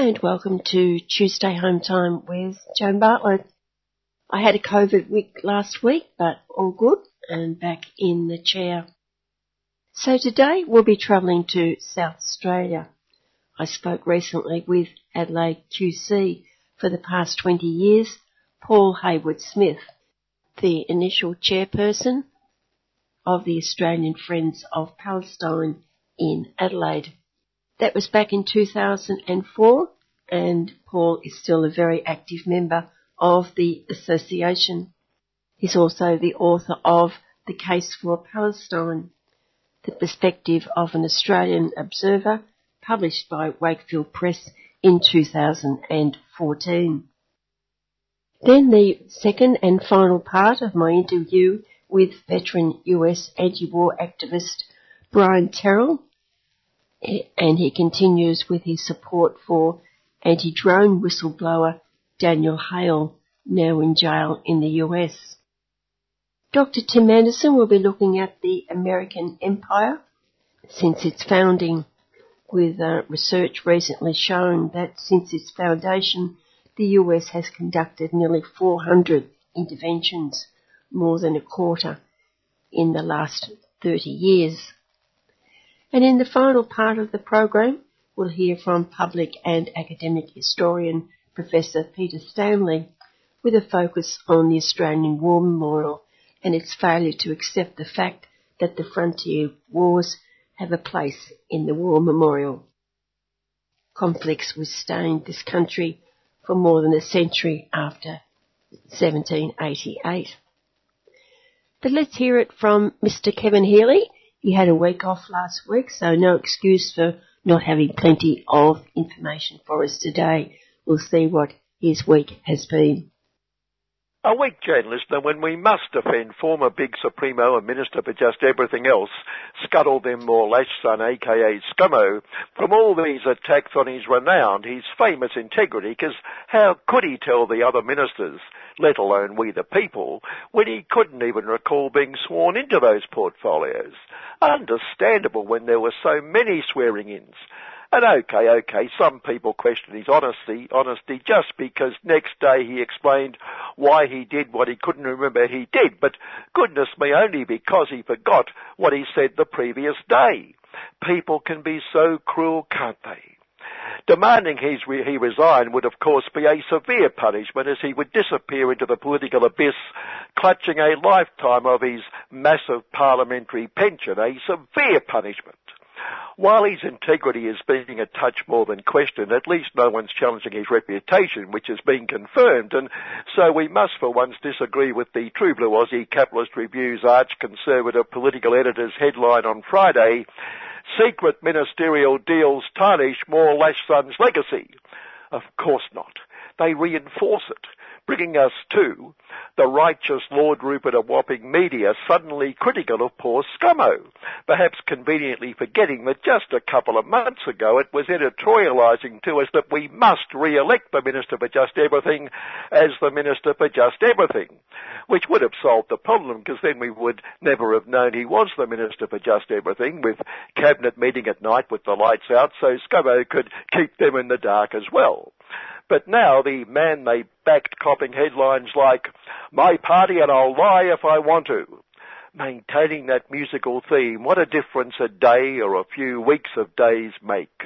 and welcome to Tuesday Home Time with Joan Bartlett. I had a COVID week last week, but all good and back in the chair. So today we'll be travelling to South Australia. I spoke recently with Adelaide QC for the past 20 years, Paul Heywood Smith, the initial chairperson of the Australian Friends of Palestine in Adelaide. That was back in 2004 and Paul is still a very active member of the association. He's also the author of The Case for Palestine, the perspective of an Australian observer, published by Wakefield Press in 2014. Then the second and final part of my interview with veteran US anti-war activist Brian Terrell, and he continues with his support for anti-drone whistleblower Daniel Hale, now in jail in the US. Dr. Tim Anderson will be looking at the American Empire since its founding, with uh, research recently shown that since its foundation, the US has conducted nearly 400 interventions, more than a quarter, in the last 30 years. And in the final part of the program, we'll hear from public and academic historian Professor Peter Stanley with a focus on the Australian War Memorial and its failure to accept the fact that the frontier wars have a place in the War Memorial. Conflicts which stained this country for more than a century after 1788. But let's hear it from Mr. Kevin Healy he had a week off last week, so no excuse for not having plenty of information for us today. We'll see what his week has been. A week, Jane listener, when we must defend former Big Supremo and Minister for just everything else, Scuttle them or Lash Son, aka Scummo, from all these attacks on his renown, his famous integrity, because how could he tell the other ministers, let alone we the people, when he couldn't even recall being sworn into those portfolios? Understandable when there were so many swearing-ins. And okay, okay, some people question his honesty, honesty just because next day he explained why he did what he couldn't remember he did, but goodness me, only because he forgot what he said the previous day. People can be so cruel, can't they? Demanding his re- he resign would of course be a severe punishment as he would disappear into the political abyss, clutching a lifetime of his massive parliamentary pension, a severe punishment. While his integrity is being a touch more than questioned, at least no one's challenging his reputation, which has been confirmed, and so we must for once disagree with the True Blue Aussie Capitalist Review's arch-conservative political editor's headline on Friday, Secret Ministerial Deals Tarnish More Lash Son's Legacy. Of course not. They reinforce it bringing us to the righteous Lord Rupert of Wapping Media suddenly critical of poor Scummo, perhaps conveniently forgetting that just a couple of months ago it was editorialising to us that we must re-elect the Minister for Just Everything as the Minister for Just Everything, which would have solved the problem because then we would never have known he was the Minister for Just Everything with Cabinet meeting at night with the lights out so Scummo could keep them in the dark as well. But now the man they backed copping headlines like, My party and I'll lie if I want to. Maintaining that musical theme, what a difference a day or a few weeks of days make.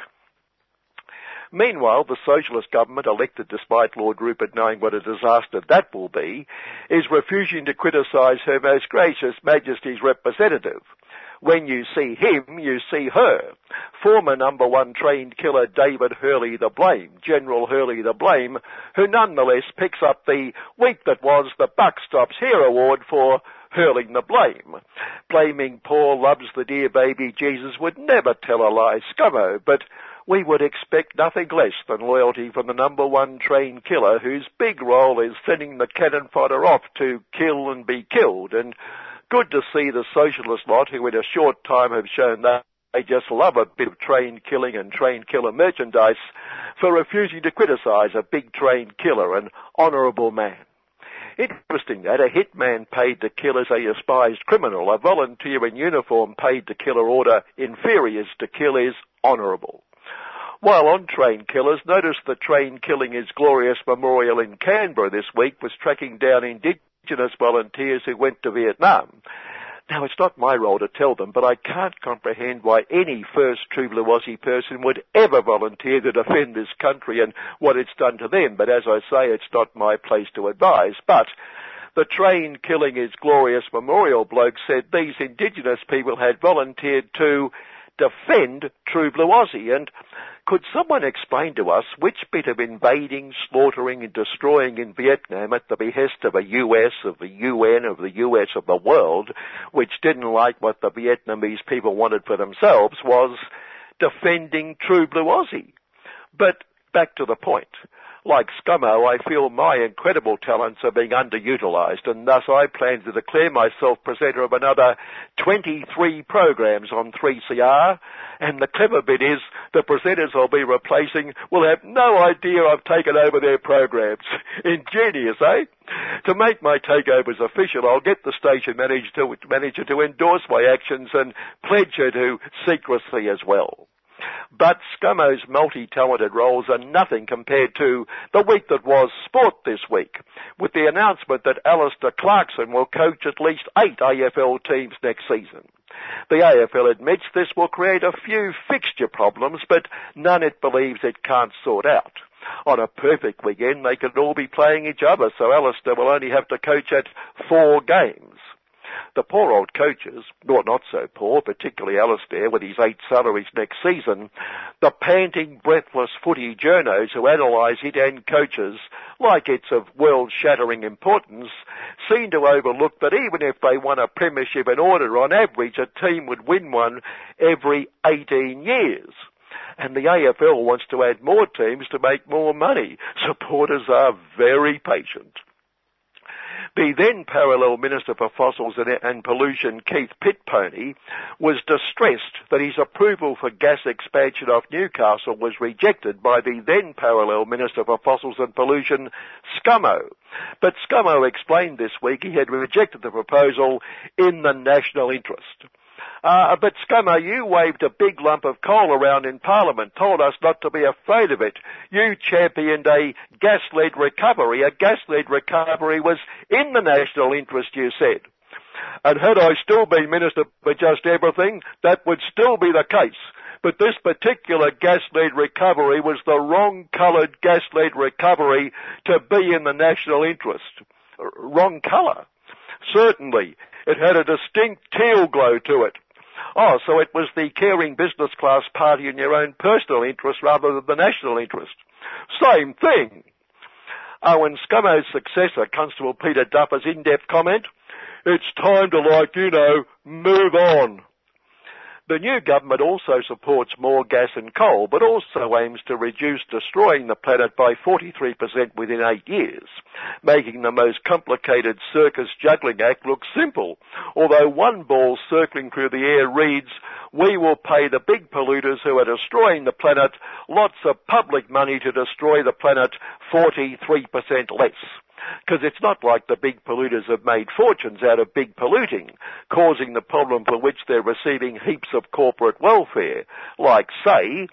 Meanwhile, the socialist government, elected despite Lord Rupert knowing what a disaster that will be, is refusing to criticise Her Most Gracious Majesty's representative. When you see him, you see her. Former number one trained killer David Hurley the Blame, General Hurley the Blame, who nonetheless picks up the week that was the Buck Stops Here award for hurling the blame. Blaming poor loves the dear baby Jesus would never tell a lie, scummo, but we would expect nothing less than loyalty from the number one trained killer whose big role is sending the cannon fodder off to kill and be killed and good to see the socialist lot who in a short time have shown that they just love a bit of train killing and train killer merchandise for refusing to criticise a big train killer, an honourable man. Interesting that a hitman paid to kill is a despised criminal, a volunteer in uniform paid to kill or order inferiors to kill is honourable. While on train killers, notice the Train Killing is Glorious Memorial in Canberra this week was tracking down Indigenous volunteers who went to Vietnam. Now, it's not my role to tell them, but I can't comprehend why any first true Aussie person would ever volunteer to defend this country and what it's done to them. But as I say, it's not my place to advise. But the train killing is glorious memorial bloke said these indigenous people had volunteered to defend True Aussie. And could someone explain to us which bit of invading, slaughtering and destroying in Vietnam at the behest of a US, of the UN, of the US of the world, which didn't like what the Vietnamese people wanted for themselves, was defending True Blue Aussie? But back to the point like Scummo, I feel my incredible talents are being underutilised and thus I plan to declare myself presenter of another 23 programs on 3CR and the clever bit is the presenters I'll be replacing will have no idea I've taken over their programs. Ingenious, eh? To make my takeovers official, I'll get the station manager to, manager to endorse my actions and pledge her to secrecy as well. But Scummo's multi-talented roles are nothing compared to the week that was sport this week, with the announcement that Alistair Clarkson will coach at least eight AFL teams next season. The AFL admits this will create a few fixture problems, but none it believes it can't sort out. On a perfect weekend, they could all be playing each other, so Alistair will only have to coach at four games. The poor old coaches, or not so poor, particularly Alistair with his eight salaries next season, the panting, breathless footy journos who analyse it and coaches like it's of world-shattering importance, seem to overlook that even if they won a premiership in order, on average a team would win one every 18 years and the AFL wants to add more teams to make more money. Supporters are very patient. The then parallel Minister for Fossils and Pollution, Keith Pitpony, was distressed that his approval for gas expansion off Newcastle was rejected by the then parallel Minister for Fossils and Pollution, Scummo. But Scummo explained this week he had rejected the proposal in the national interest. Uh, but Scummo, you waved a big lump of coal around in Parliament, told us not to be afraid of it. You championed a gas-led recovery. A gas-led recovery was in the national interest, you said. And had I still been Minister for Just Everything, that would still be the case. But this particular gas-led recovery was the wrong coloured gas-led recovery to be in the national interest. Wrong colour. Certainly. It had a distinct teal glow to it. Oh, so it was the caring business class party in your own personal interest rather than the national interest. Same thing. Oh, and Scummo's successor, Constable Peter Duffer's in-depth comment, it's time to like, you know, move on. The new government also supports more gas and coal, but also aims to reduce destroying the planet by 43% within eight years, making the most complicated circus juggling act look simple. Although one ball circling through the air reads, we will pay the big polluters who are destroying the planet lots of public money to destroy the planet 43% less. Because it's not like the big polluters have made fortunes out of big polluting, causing the problem for which they're receiving heaps of corporate welfare, like, say,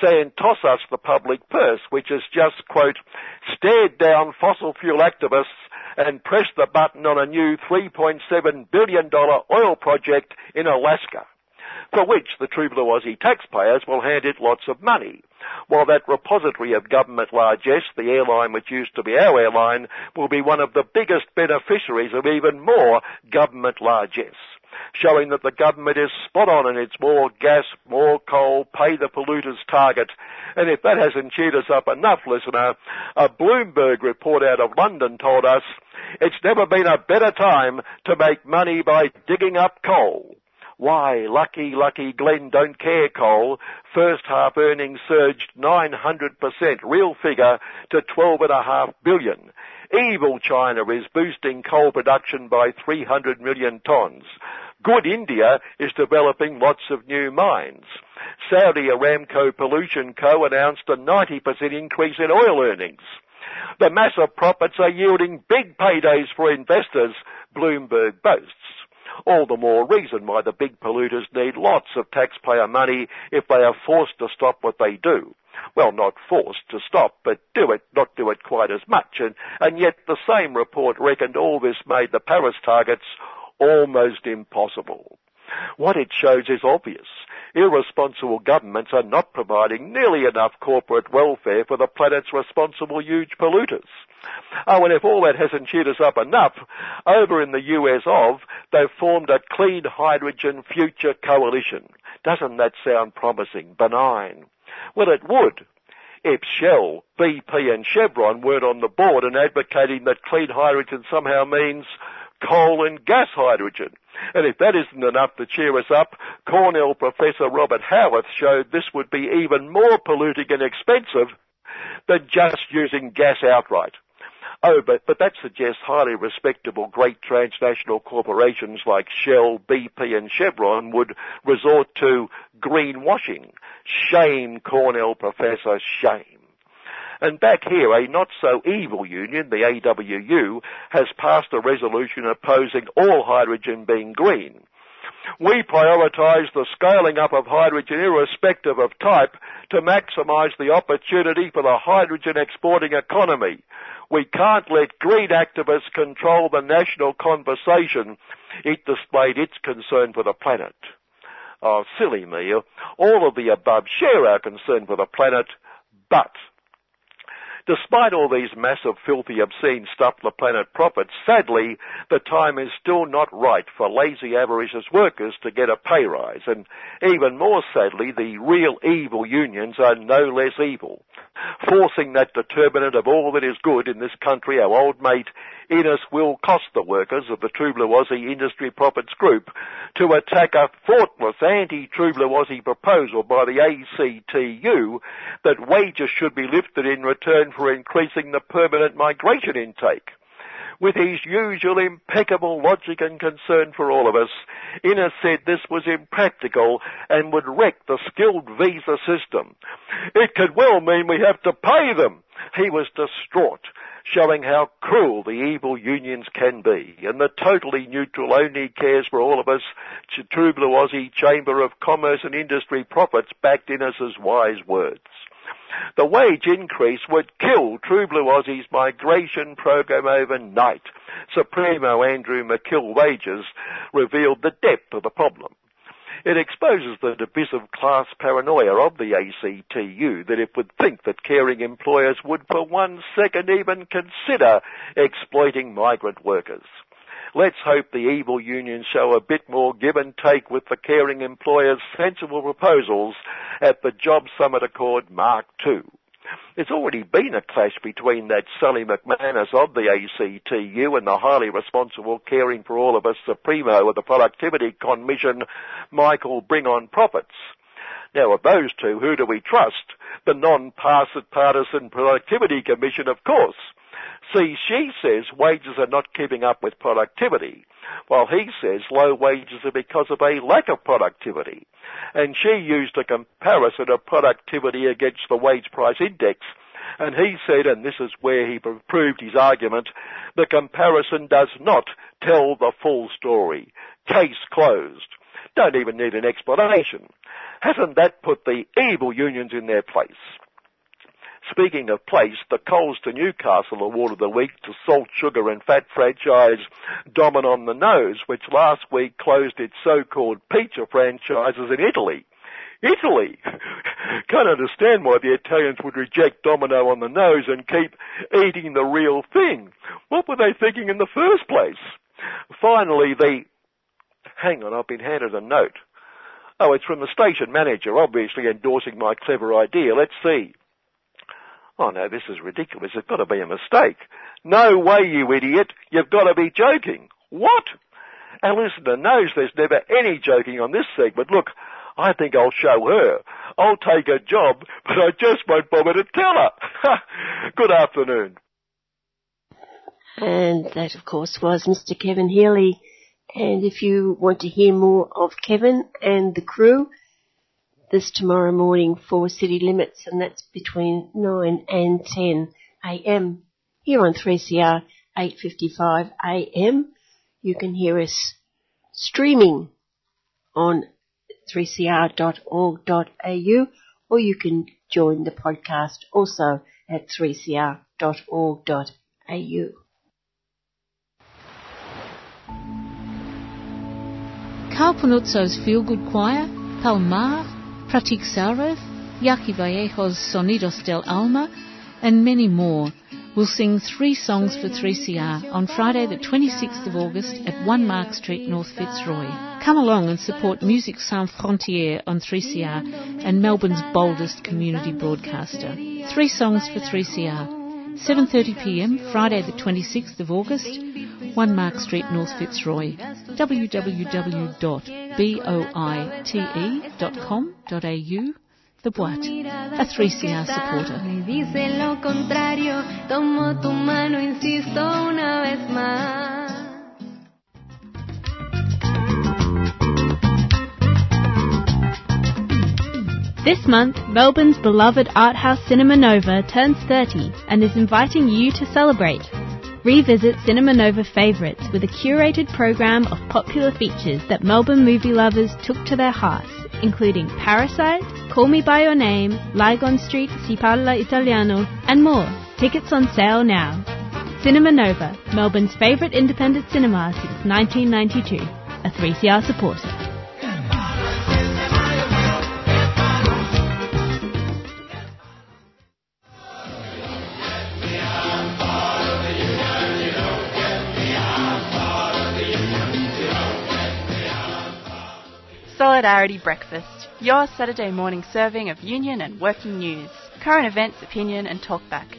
Santos the public purse, which has just, quote, stared down fossil fuel activists and pressed the button on a new $3.7 billion oil project in Alaska for which the True Blue Aussie taxpayers will hand it lots of money. While that repository of government largesse, the airline which used to be our airline, will be one of the biggest beneficiaries of even more government largesse showing that the government is spot on in its more gas, more coal, pay the polluters target. And if that hasn't cheered us up enough, listener, a Bloomberg report out of London told us it's never been a better time to make money by digging up coal. Why, lucky, lucky Glenn don't care coal. First half earnings surged 900%, real figure, to 12.5 billion. Evil China is boosting coal production by 300 million tonnes. Good India is developing lots of new mines. Saudi Aramco Pollution Co. announced a 90% increase in oil earnings. The massive profits are yielding big paydays for investors, Bloomberg boasts. All the more reason why the big polluters need lots of taxpayer money if they are forced to stop what they do. Well, not forced to stop, but do it, not do it quite as much. And, and yet the same report reckoned all this made the Paris targets almost impossible. What it shows is obvious. Irresponsible governments are not providing nearly enough corporate welfare for the planet's responsible huge polluters. Oh, and if all that hasn't cheered us up enough, over in the US of, they've formed a clean hydrogen future coalition. Doesn't that sound promising, benign? Well, it would. If Shell, BP and Chevron weren't on the board and advocating that clean hydrogen somehow means coal and gas hydrogen. And if that isn't enough to cheer us up, Cornell professor Robert Howarth showed this would be even more polluting and expensive than just using gas outright. Oh, but, but that suggests highly respectable great transnational corporations like Shell, BP and Chevron would resort to greenwashing. Shame, Cornell professor, shame. And back here, a not so evil union, the AWU, has passed a resolution opposing all hydrogen being green. We prioritise the scaling up of hydrogen irrespective of type to maximise the opportunity for the hydrogen exporting economy. We can't let green activists control the national conversation. It displayed its concern for the planet. Oh, silly me. All of the above share our concern for the planet, but Despite all these massive, filthy, obscene stuff the planet profits, sadly, the time is still not right for lazy, avaricious workers to get a pay rise. And even more sadly, the real evil unions are no less evil. Forcing that determinant of all that is good in this country, our old mate Innes will cost the workers of the Aussie Industry Profits Group to attack a thoughtless Aussie proposal by the ACTU that wages should be lifted in return for increasing the permanent migration intake. With his usual impeccable logic and concern for all of us, Innes said this was impractical and would wreck the skilled visa system. It could well mean we have to pay them. He was distraught showing how cruel the evil unions can be. And the totally neutral only cares for all of us, Blue Aussie Chamber of Commerce and Industry Profits backed Innes's wise words. The wage increase would kill True Blue Aussie's migration program overnight. Supremo Andrew McKill Wages revealed the depth of the problem. It exposes the divisive class paranoia of the ACTU that it would think that caring employers would for one second even consider exploiting migrant workers. Let's hope the evil unions show a bit more give and take with the caring employers' sensible proposals at the Job Summit Accord Mark II. There's already been a clash between that Sally McManus of the ACTU and the highly responsible caring for all of us Supremo of the Productivity Commission, Michael Bring On Profits. Now of those two, who do we trust? The non-partisan Productivity Commission, of course. See, she says wages are not keeping up with productivity, while he says low wages are because of a lack of productivity. And she used a comparison of productivity against the wage price index. And he said, and this is where he proved his argument, the comparison does not tell the full story. Case closed. Don't even need an explanation. Hasn't that put the evil unions in their place? Speaking of place, the Coles to Newcastle Award of the Week to Salt, Sugar and Fat franchise Domin on the Nose, which last week closed its so-called pizza franchises in Italy. Italy! Can't understand why the Italians would reject Domino on the nose and keep eating the real thing. What were they thinking in the first place? Finally, the... Hang on, I've been handed a note. Oh, it's from the station manager, obviously endorsing my clever idea. Let's see. Oh no, this is ridiculous. It's got to be a mistake. No way, you idiot. You've got to be joking. What? Our listener knows there's never any joking on this segment. Look, I think I'll show her. I'll take a job, but I just won't bother to tell her. Good afternoon. And that, of course, was Mr. Kevin Healy. And if you want to hear more of Kevin and the crew, this tomorrow morning for City Limits, and that's between 9 and 10 a.m. here on 3CR 8:55 a.m. You can hear us streaming on 3cr.org.au or you can join the podcast also at 3cr.org.au. Carl Pannuzzo's Feel Good Choir, Palmar, Pratik Saurav, Yaki Vallejo's Sonidos del Alma, and many more will sing three songs for 3CR on Friday the 26th of August at 1 Mark Street, North Fitzroy. Come along and support Music Sans Frontières on 3CR and Melbourne's boldest community broadcaster. Three songs for 3CR. 7.30pm, Friday the 26th of August, 1 Mark Street, North Fitzroy. www.boite.com.au The Boite, a 3CR supporter. Me dice lo contrario, tomo tu mano, insisto una vez más. This month, Melbourne's beloved art house Cinema Nova turns 30 and is inviting you to celebrate. Revisit Cinema Nova favourites with a curated program of popular features that Melbourne movie lovers took to their hearts, including Parasite, Call Me By Your Name, Lygon Street, Si Parla Italiano, and more. Tickets on sale now. Cinema Nova, Melbourne's favourite independent cinema since 1992, a 3CR supporter. Solidarity Breakfast, your Saturday morning serving of union and working news, current events, opinion and talkback.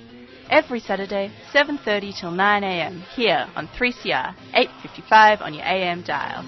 Every Saturday, 7.30 till 9am, here on 3CR, 8.55 on your AM dial.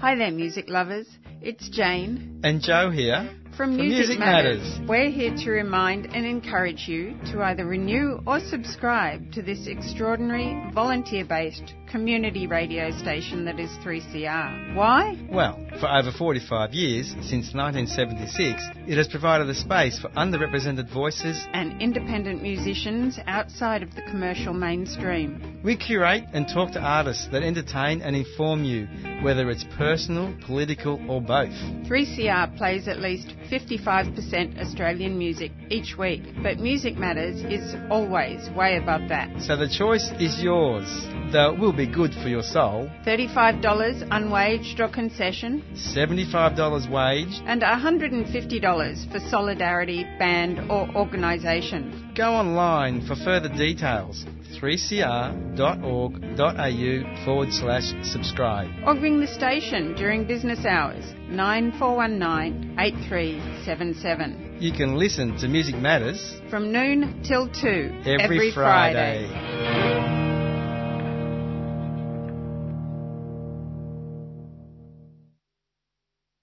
Hi there, music lovers. It's Jane And Joe here from For Music, Music Matters. Matters. We're here to remind and encourage you to either renew or subscribe to this extraordinary volunteer based community radio station that is 3CR. Why? Well, for over 45 years, since 1976, it has provided a space for underrepresented voices. And independent musicians outside of the commercial mainstream. We curate and talk to artists that entertain and inform you, whether it's personal, political, or both. 3CR plays at least 55% Australian music each week, but Music Matters is always way above that. So the choice is yours, though it will be good for your soul. $35 unwaged or concession, $75 wage. and $150 for Solidarity, band or organisation. Go online for further details. 3cr.org.au forward slash subscribe. Or ring the station during business hours 9419 8377 You can listen to Music Matters from noon till 2 every, Friday.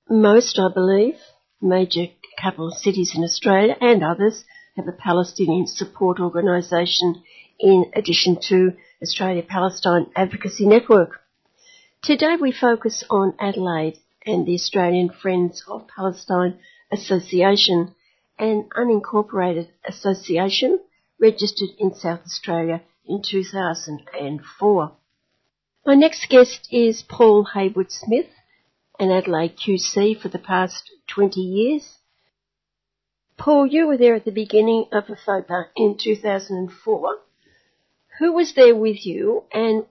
Most, I believe, major capital cities in Australia and others have a Palestinian support organisation in addition to Australia Palestine Advocacy Network. Today we focus on Adelaide and the Australian Friends of Palestine Association, an unincorporated association registered in South Australia in 2004. My next guest is Paul Heywood Smith, an Adelaide QC for the past 20 years. Paul, you were there at the beginning of AFOPA in 2004. Who was there with you and,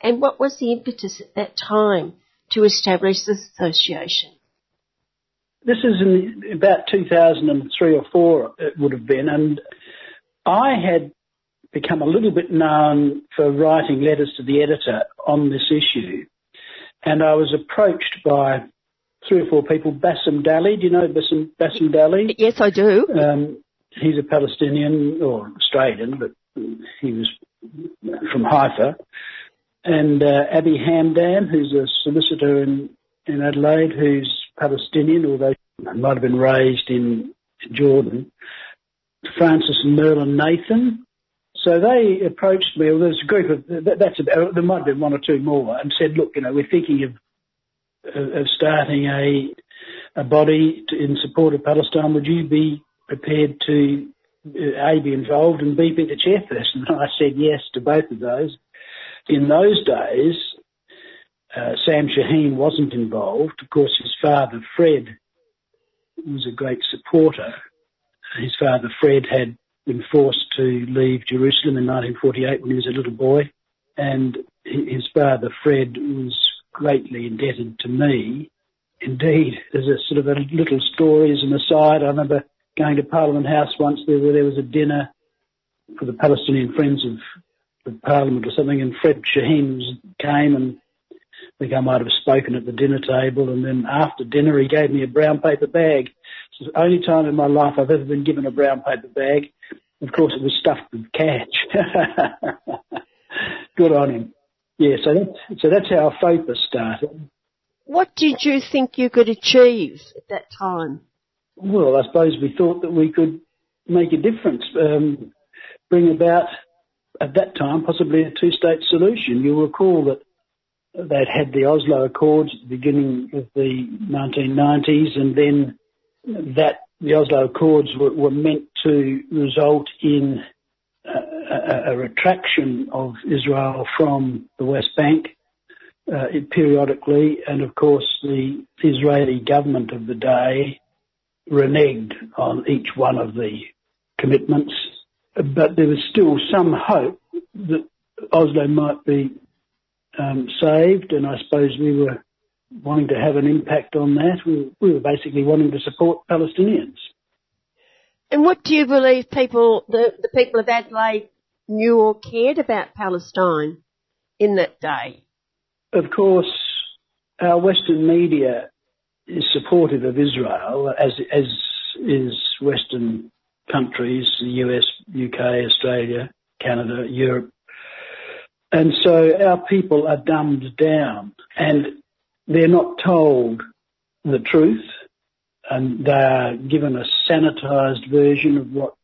and what was the impetus at that time to establish this association? This is in about 2003 or 4 it would have been and I had become a little bit known for writing letters to the editor on this issue and I was approached by three or four people. Bassem Dali, do you know Bassem, Bassem Dali? Yes, I do. Um, he's a Palestinian or Australian, but he was from Haifa. And uh, Abby Hamdan, who's a solicitor in, in Adelaide, who's Palestinian, although she might have been raised in Jordan. Francis and Merlin Nathan. So they approached me, well, there's a group of, that, that's there might have been one or two more, and said, look, you know, we're thinking of of starting a, a body to, in support of Palestine, would you be prepared to A, be involved and B, be the chairperson? And I said yes to both of those. In those days, uh, Sam Shaheen wasn't involved. Of course, his father, Fred, was a great supporter. His father, Fred, had been forced to leave Jerusalem in 1948 when he was a little boy. And his father, Fred, was greatly indebted to me. Indeed, there's a sort of a little story as an aside. I remember going to Parliament House once there where there was a dinner for the Palestinian Friends of Parliament or something, and Fred Shaheen came and I think I might have spoken at the dinner table, and then after dinner he gave me a brown paper bag. It's the only time in my life I've ever been given a brown paper bag. Of course, it was stuffed with cash. Good on him. Yeah, so that's, so that's how FOPA started. What did you think you could achieve at that time? Well, I suppose we thought that we could make a difference, um, bring about, at that time, possibly a two-state solution. You'll recall that they'd had the Oslo Accords at the beginning of the 1990s, and then that the Oslo Accords were, were meant to result in a, a, retraction of Israel from the West Bank uh, periodically, and of course the Israeli government of the day reneged on each one of the commitments, but there was still some hope that Oslo might be um, saved, and I suppose we were wanting to have an impact on that. We, we were basically wanting to support Palestinians. And what do you believe people, the, the people of Adelaide knew or cared about Palestine in that day? Of course, our Western media is supportive of Israel, as, as is Western countries, the US, UK, Australia, Canada, Europe. And so our people are dumbed down and they're not told the truth and they are given a sanitized version of what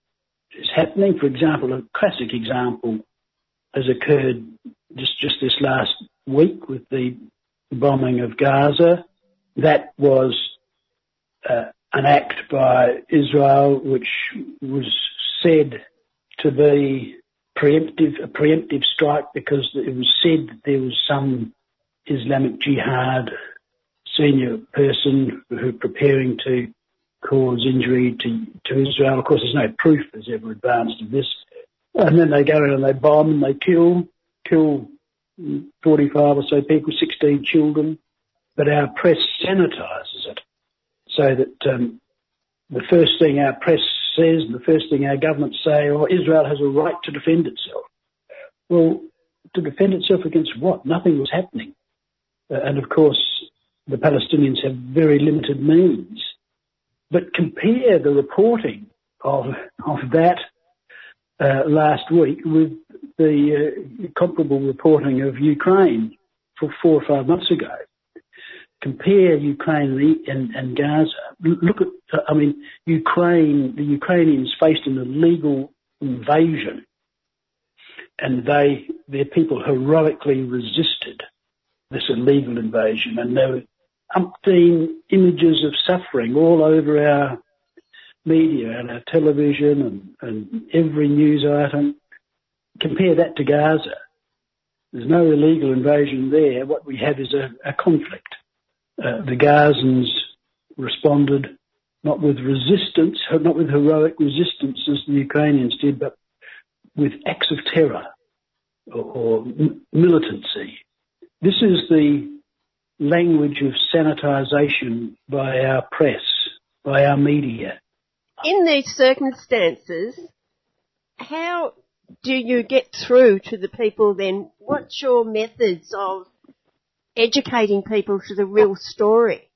is happening. For example, a classic example has occurred just, just this last week with the bombing of Gaza. That was uh, an act by Israel which was said to be preemptive, a preemptive strike because it was said that there was some Islamic Jihad senior person who preparing to cause injury to, to Israel. Of course, there's no proof there's ever advanced of this. And then they go in and they bomb and they kill, kill 45 or so people, 16 children. But our press sanitizes it so that um, the first thing our press says, the first thing our governments say, oh, Israel has a right to defend itself. Well, to defend itself against what? Nothing was happening. Uh, and of course, the Palestinians have very limited means. But compare the reporting of, of that uh, last week with the uh, comparable reporting of Ukraine for four or five months ago. Compare Ukraine and, Gaza. Look at, I mean, Ukraine, the Ukrainians faced an illegal invasion and they, their people heroically resisted this illegal invasion and there were umpteen images of suffering all over our media and our television and, and every news item. Compare that to Gaza. There's no illegal invasion there. What we have is a, a conflict. Uh, the Gazans responded not with resistance, not with heroic resistance as the Ukrainians did, but with acts of terror or, or militancy. This is the language of sanitization by our press, by our media. In these circumstances, how do you get through to the people then? What's your methods of educating people to the real story?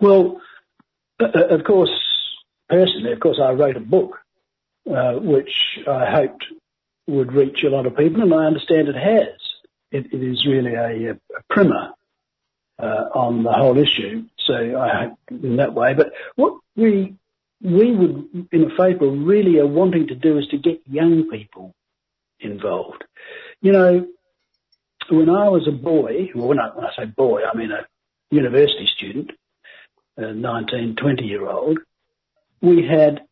Well, uh, of course, personally, of course, I wrote a book uh, which I hoped would reach a lot of people, and I understand it has. it, it is really a, a primer uh, on the whole issue. So I hope in that way. But what we we would in a FOPA really are wanting to do is to get young people involved. You know, when I was a boy, well, when I, when I say boy, I mean a university student, a 19, 20 year old, we had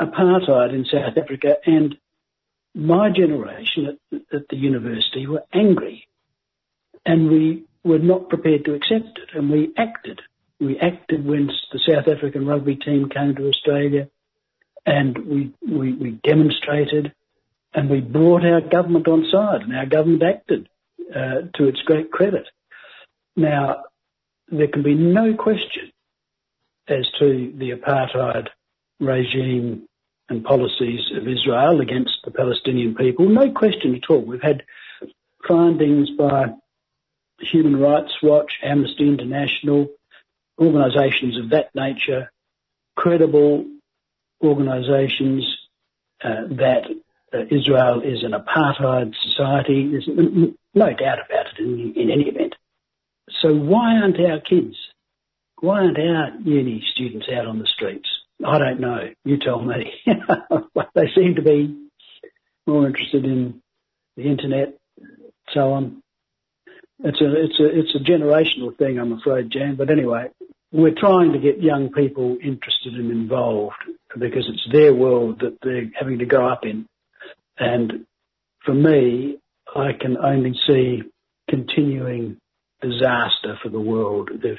apartheid in South Africa and my generation at, at the university were angry and we were not prepared to accept it and we acted. We acted when the South African rugby team came to Australia and we, we, we demonstrated and we brought our government on side and our government acted to its great credit. Now, there can be no question as to the apartheid regime and policies of Israel against the Palestinian people. No question at all. We've had findings by Human Rights Watch, Amnesty International, organisations of that nature, credible organisations uh, that uh, Israel is an apartheid society. There's no doubt about it in, in any event. So why aren't our kids, why aren't our uni students out on the streets? I don't know. You tell me. they seem to be more interested in the internet, so on. It's a it's a it's a generational thing, I'm afraid, Jan. But anyway, we're trying to get young people interested and involved because it's their world that they're having to grow up in. And for me, I can only see continuing disaster for the world if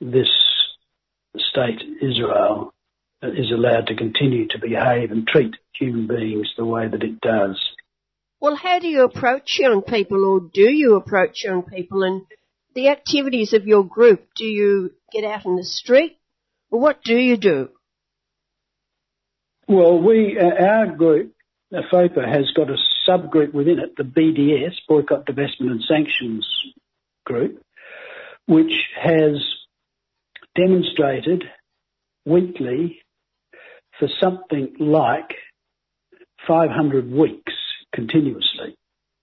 this state, Israel, is allowed to continue to behave and treat human beings the way that it does. Well, how do you approach young people or do you approach young people and the activities of your group? Do you get out in the street or what do you do? Well, we, uh, our group, uh, FOPA, has got a subgroup within it, the BDS, Boycott, Divestment and Sanctions Group, which has demonstrated weekly for something like 500 weeks continuously.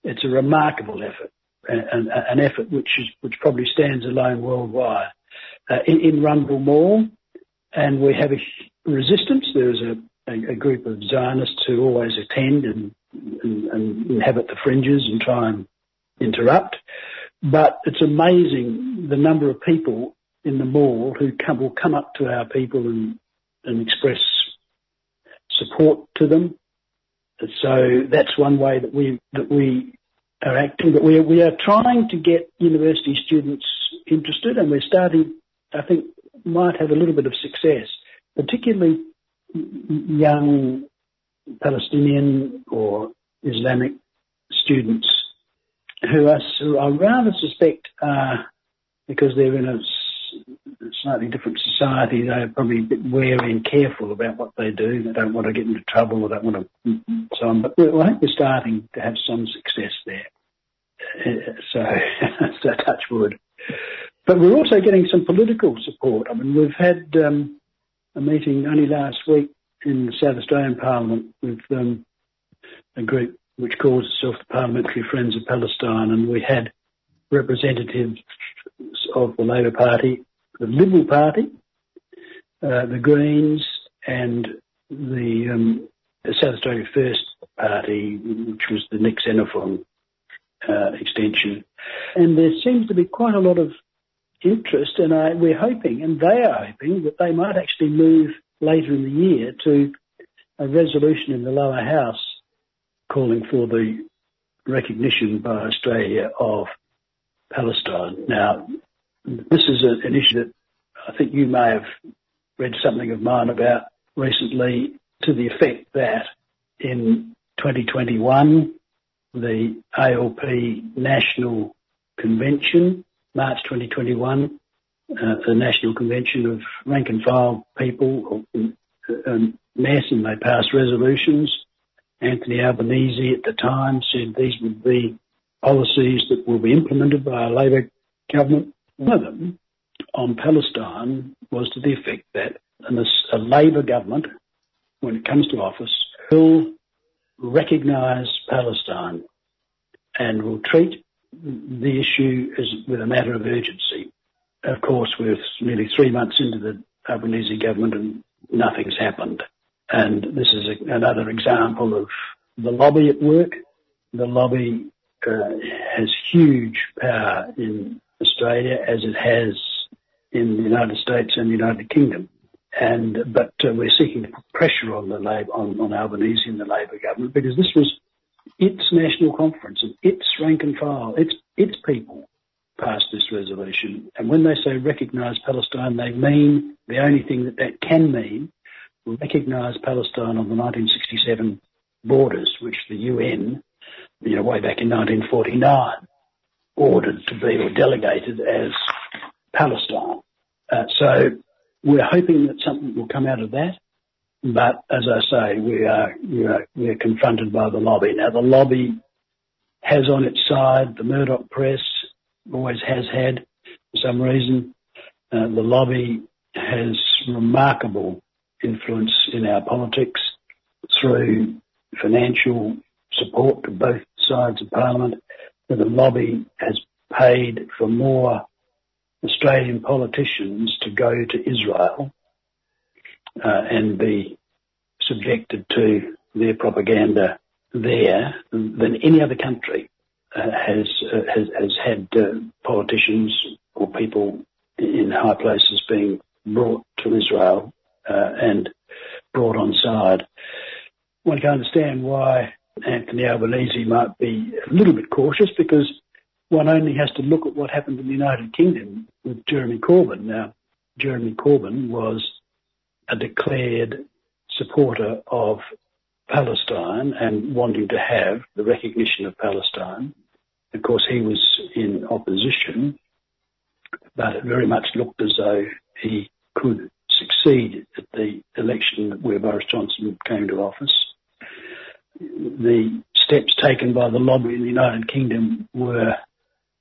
It's a remarkable effort, an, an effort which is, which probably stands alone worldwide. Uh, in, in Rundle Mall, and we have a resistance. There is a, a, a group of Zionists who always attend and, and, inhabit the fringes and try and interrupt. But it's amazing the number of people in the mall who come, will come up to our people and, and express support to them. So that's one way that we that we are acting. But we we are trying to get university students interested, and we're starting. I think might have a little bit of success, particularly young Palestinian or Islamic students who are I rather suspect are because they're in a slightly different society, they're probably a bit wary and careful about what they do. They don't want to get into trouble or don't want to so on. But I think we're starting to have some success there. Uh, so, so touch wood. But we're also getting some political support. I mean, we've had um, a meeting only last week in the South Australian Parliament with um, a group which calls itself the Parliamentary Friends of Palestine, and we had representatives of the Labor Party, the Liberal Party, uh, the Greens, and the, um, the, South Australia First Party, which was the Nick Xenophon uh, extension. And there seems to be quite a lot of interest, and I, we're hoping, and they are hoping, that they might actually move later in the year to a resolution in the lower house calling for the recognition by Australia of Palestine. Now, this is an issue that I think you may have read something of mine about recently to the effect that in 2021, the ALP National Convention, March 2021, uh, the National Convention of rank and file people uh, met and they passed resolutions. Anthony Albanese at the time said these would be policies that will be implemented by a Labor government. One of them on Palestine was to the effect that a Labor government, when it comes to office, will recognise Palestine and will treat the issue as with a matter of urgency. Of course, we're nearly three months into the Albanese government and nothing's happened. And this is a, another example of the lobby at work. The lobby uh, has huge power in Australia as it has in the United States and the United Kingdom. And but uh, we're seeking to put pressure on the Labor on, on Albanese and the Labor government because this was its national conference and its rank and file, its its people passed this resolution. And when they say recognise Palestine, they mean the only thing that that can mean: recognise Palestine on the 1967 borders, which the UN, you know, way back in 1949, ordered to be or delegated as Palestine. Uh, so we're hoping that something will come out of that. But as I say, we are, you know, we are confronted by the lobby. Now the lobby has on its side the Murdoch press, always has had for some reason. Uh, the lobby has remarkable influence in our politics through financial support to both sides of parliament. The lobby has paid for more Australian politicians to go to Israel uh, and be subjected to their propaganda there than any other country has, had uh, politicians or people in high places being brought to Israel uh, and brought on side. One can understand why Anthony Albanese might be a little bit cautious because one only has to look at what happened in the United Kingdom with Jeremy Corbyn. Now, Jeremy Corbyn was a declared supporter of Palestine and wanting to have the recognition of Palestine. Of course, he was in opposition, but it very much looked as though he could succeed at the election where Boris Johnson came to office. The steps taken by the lobby in the United Kingdom were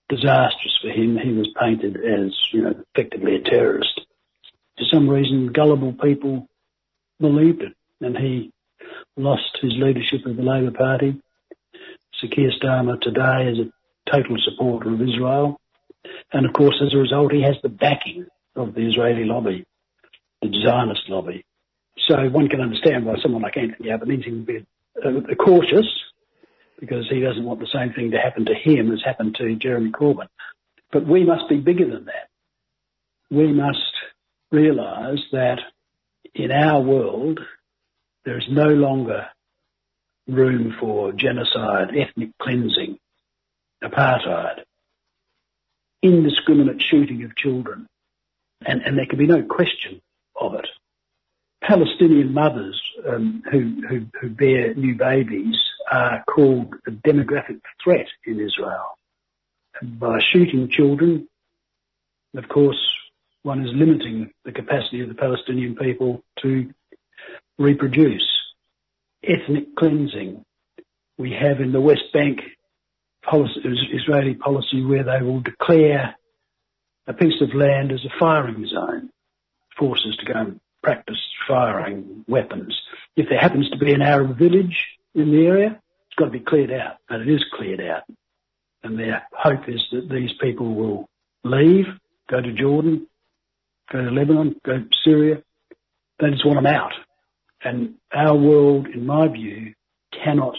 disastrous for him. He was painted as, you know, effectively a terrorist. For some reason, gullible people believed it, and he lost his leadership of the Labor Party. Sir Keir Starmer today is a total supporter of Israel. And of course, as a result, he has the backing of the Israeli lobby, the Zionist lobby. So one can understand why someone like Anthony Albanese would be uh, cautious because he doesn't want the same thing to happen to him as happened to Jeremy Corbyn. But we must be bigger than that. We must realise that in our world, there is no longer room for genocide, ethnic cleansing, apartheid, indiscriminate shooting of children, and, and there can be no question of it. Palestinian mothers um, who, who, who bear new babies are called a demographic threat in Israel. By shooting children, of course, one is limiting the capacity of the Palestinian people to reproduce. Ethnic cleansing. We have in the West Bank policy, Israeli policy where they will declare a piece of land as a firing zone, forces to go and practice firing weapons. If there happens to be an Arab village in the area, it's got to be cleared out, and it is cleared out. And their hope is that these people will leave, go to Jordan, go to Lebanon, go to Syria. They just want them out. And our world, in my view, cannot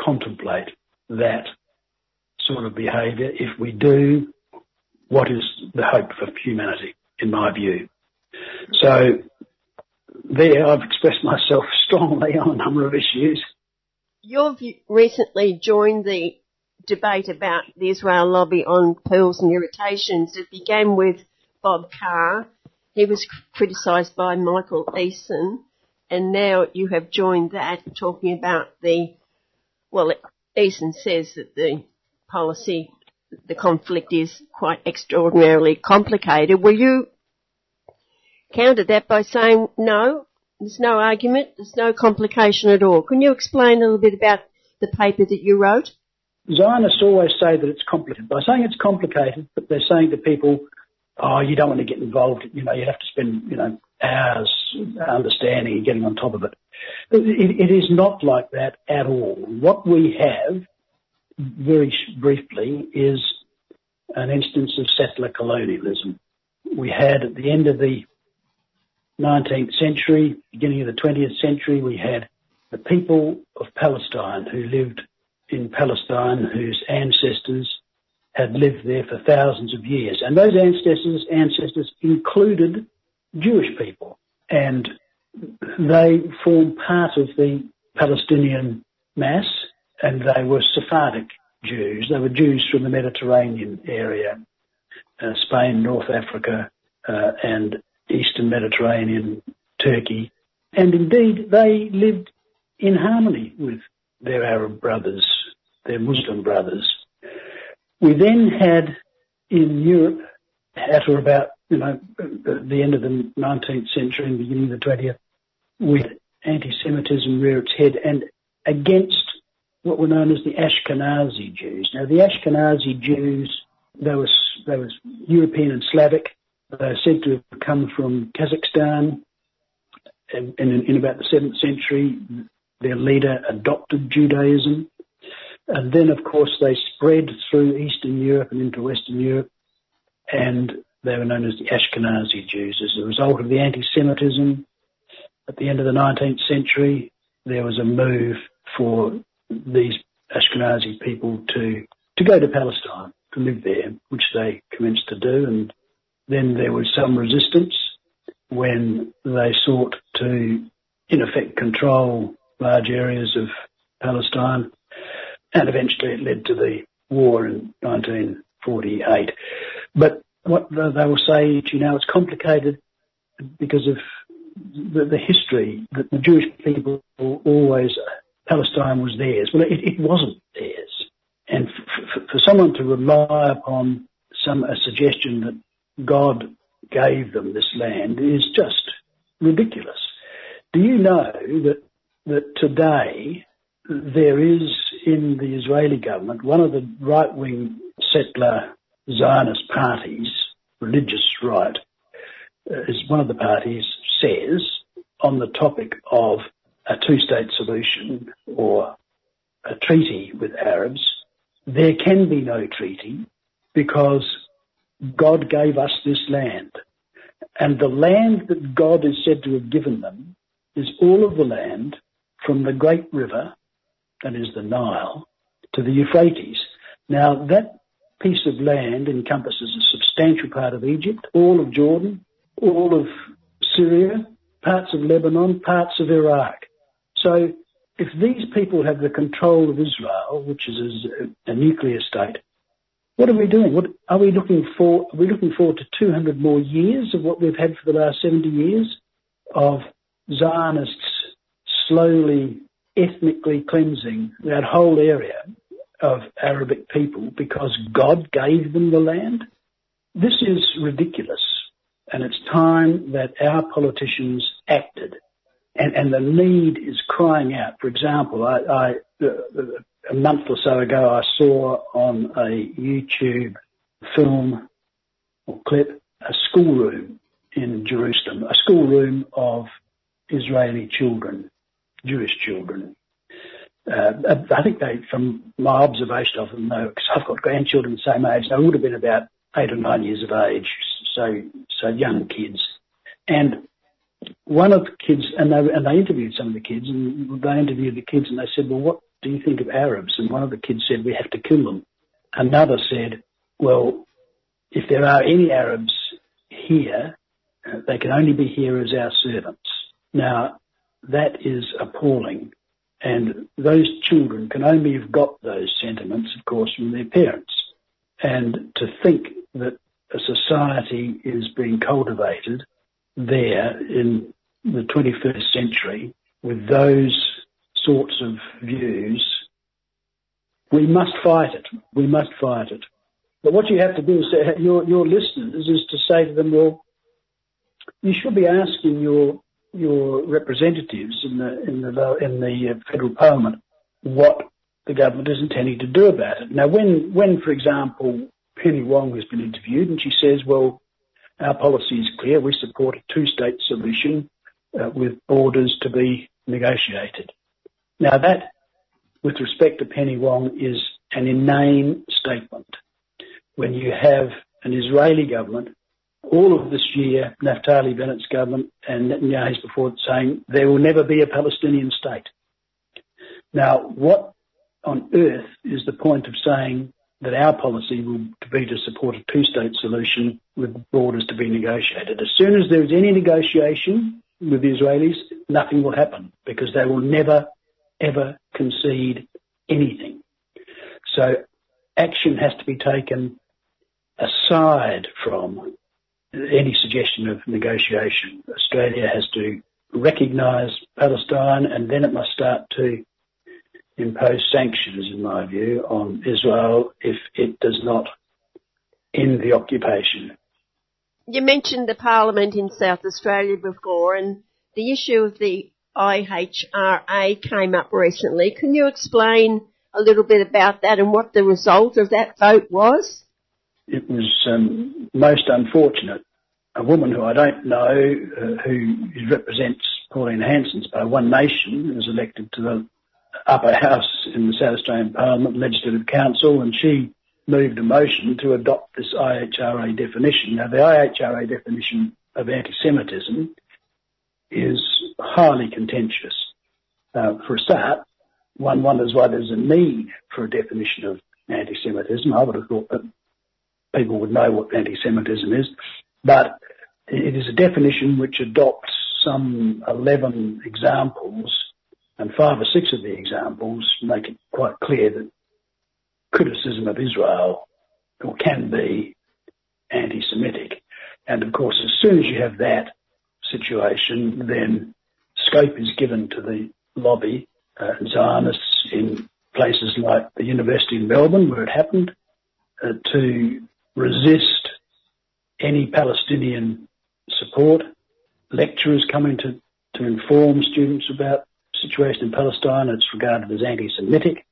contemplate that sort of behaviour. If we do, what is the hope for humanity, in my view? So there, I've expressed myself strongly on a number of issues. You've recently joined the debate about the Israel lobby on pearls and irritations. It began with Bob Carr. He was criticised by Michael Easson, and now you have joined that, talking about the, well, Easson says that the policy, the conflict is quite extraordinarily complicated. Will you countered that by saying, no, there's no argument, there's no complication at all. Can you explain a little bit about the paper that you wrote? Zionists always say that it's complicated. By saying it's complicated, but they're saying to people, oh, you don't want to get involved, you know, you have to spend, you know, hours understanding and getting on top of it. It, is not like that at all. What we have, very briefly, is an instance of settler colonialism. We had at the end of the 19th century, beginning of the 20th century, we had the people of Palestine who lived in Palestine, whose ancestors had lived there for thousands of years. And those ancestors, ancestors included Jewish people. And they form part of the Palestinian mass and they were Sephardic Jews. They were Jews from the Mediterranean area, uh, Spain, North Africa, uh, and Eastern Mediterranean, Turkey. And indeed, they lived in harmony with their Arab brothers, their Muslim brothers. We then had in Europe, at or about, you know, the end of the 19th century and beginning of the 20th, with anti-Semitism rear its head and against what were known as the Ashkenazi Jews. Now, the Ashkenazi Jews, they were, they were European and Slavic. They are said to have come from Kazakhstan. And, in, in about the 7th century, their leader adopted Judaism. And then, of course, they spread through Eastern Europe and into Western Europe. And they were known as the Ashkenazi Jews. As a result of the anti-Semitism at the end of the 19th century, there was a move for these Ashkenazi people to, to go to Palestine, to live there, which they commenced to do. And then there was some resistance when they sought to, in effect, control large areas of Palestine. And eventually it led to the war in 1948. But what they will say to you now, it's complicated because of the, the history that the Jewish people always Palestine was theirs. Well, it, it wasn't theirs. And f- f- for someone to rely upon some a suggestion that God gave them this land is just ridiculous. Do you know that that today there is in the Israeli government one of the right-wing settler Zionist parties, religious right, is one of the parties says on the topic of a two-state solution or a treaty with Arabs, there can be no treaty because God gave us this land. And the land that God is said to have given them is all of the land from the great river, that is the Nile, to the Euphrates. Now that piece of land encompasses a substantial part of Egypt, all of Jordan, all of Syria, parts of Lebanon, parts of Iraq. So if these people have the control of Israel, which is a, a nuclear state, what are we doing? What are we looking for? Are we looking forward to 200 more years of what we've had for the last 70 years of Zionists slowly ethnically cleansing that whole area of Arabic people because God gave them the land? This is ridiculous. And it's time that our politicians acted and, and the need is crying out. For example, uh, a month or so ago, I saw on a YouTube film or clip a schoolroom in Jerusalem, a schoolroom of Israeli children, Jewish children. Uh, I think they, from my observation of them, though, because I've got grandchildren the same age, they would have been about eight or nine years of age, so so young kids. And one of the kids, and they, and they interviewed some of the kids, and they interviewed the kids, and they said, well, what do you think of Arabs? And one of the kids said, we have to kill them. Another said, well, if there are any Arabs here, uh, they can only be here as our servants. Now, that is appalling. And those children can only have got those sentiments, of course, from their parents. And to think that a society is being cultivated there in the 21st century with those sorts of views, we must fight it. We must fight it. But what you have to do is say, your, your listeners is to say to them, well, you should be asking your your representatives in the uh, federal parliament what the government is intending to do about it. Now, when when for example Penny Wong has been interviewed and she says, well, our policy is clear. We support a two-state solution uh, with borders to be negotiated. Now that, with respect to Penny Wong, is an inane statement. When you have an Israeli government, all of this year, Naftali Bennett's government and Netanyahu's before it saying there will never be a Palestinian state. Now, what on earth is the point of saying that our policy will be to support a two-state solution with borders to be negotiated. As soon as there is any negotiation with the Israelis, nothing will happen because they will never, ever concede anything. So action has to be taken aside from any suggestion of negotiation. Australia has to recognise Palestine and then it must start to impose sanctions, in my view, on Israel if it does not end the occupation. You mentioned the Parliament in South Australia before and the issue of the IHRA came up recently. Can you explain a little bit about that and what the result of that vote was? It was um, most unfortunate. A woman who I don't know, uh, who represents Pauline Hanson's by One Nation, was elected to the upper house in the South Australian Parliament Legislative Council, and she moved a motion to adopt this IHRA definition. Now, the IHRA definition of anti-Semitism is highly contentious. Uh, for a start, one wonders why there's a need for a definition of anti-Semitism. I would have thought that people would know what anti-Semitism is, but it is a definition which adopts some 11 examples and five or six of the examples make it quite clear that criticism of Israel or can be anti-Semitic. And of course, as soon as you have that situation, then scope is given to the lobby, uh, Zionists in places like the University in Melbourne, where it happened, uh, to resist any Palestinian support. Lecturers coming to, to inform students about the situation in Palestine. It's regarded as anti-Semitic.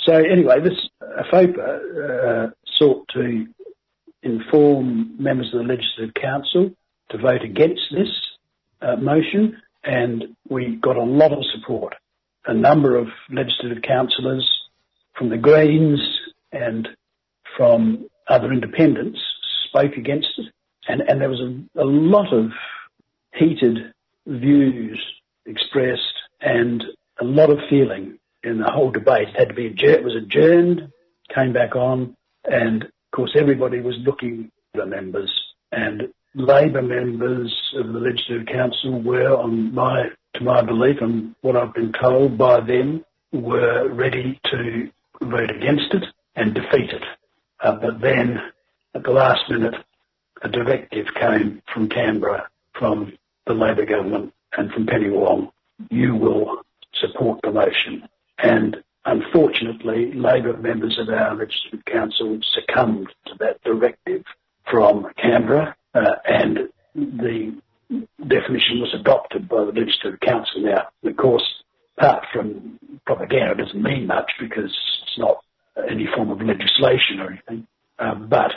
So anyway, this FOPA uh, sought to inform members of the Legislative Council to vote against this uh, motion, and we got a lot of support. A number of legislative councillors from the Greens and from other independents spoke against it, and, and there was a, a lot of heated views expressed and a lot of feeling in the whole debate. It had to be adjourned, it was adjourned, came back on, and of course everybody was looking at the members and Labor members of the Legislative Council were, on my, to my belief and what I've been told by them, were ready to vote against it and defeat it. Uh, but then, at the last minute, a directive came from Canberra, from the Labor government and from Penny Wong you will support the motion. And unfortunately, Labor members of our Legislative Council succumbed to that directive from Canberra, uh, and the definition was adopted by the Legislative Council. Now, of course, apart from propaganda, it doesn't mean much because it's not any form of legislation or anything, uh, but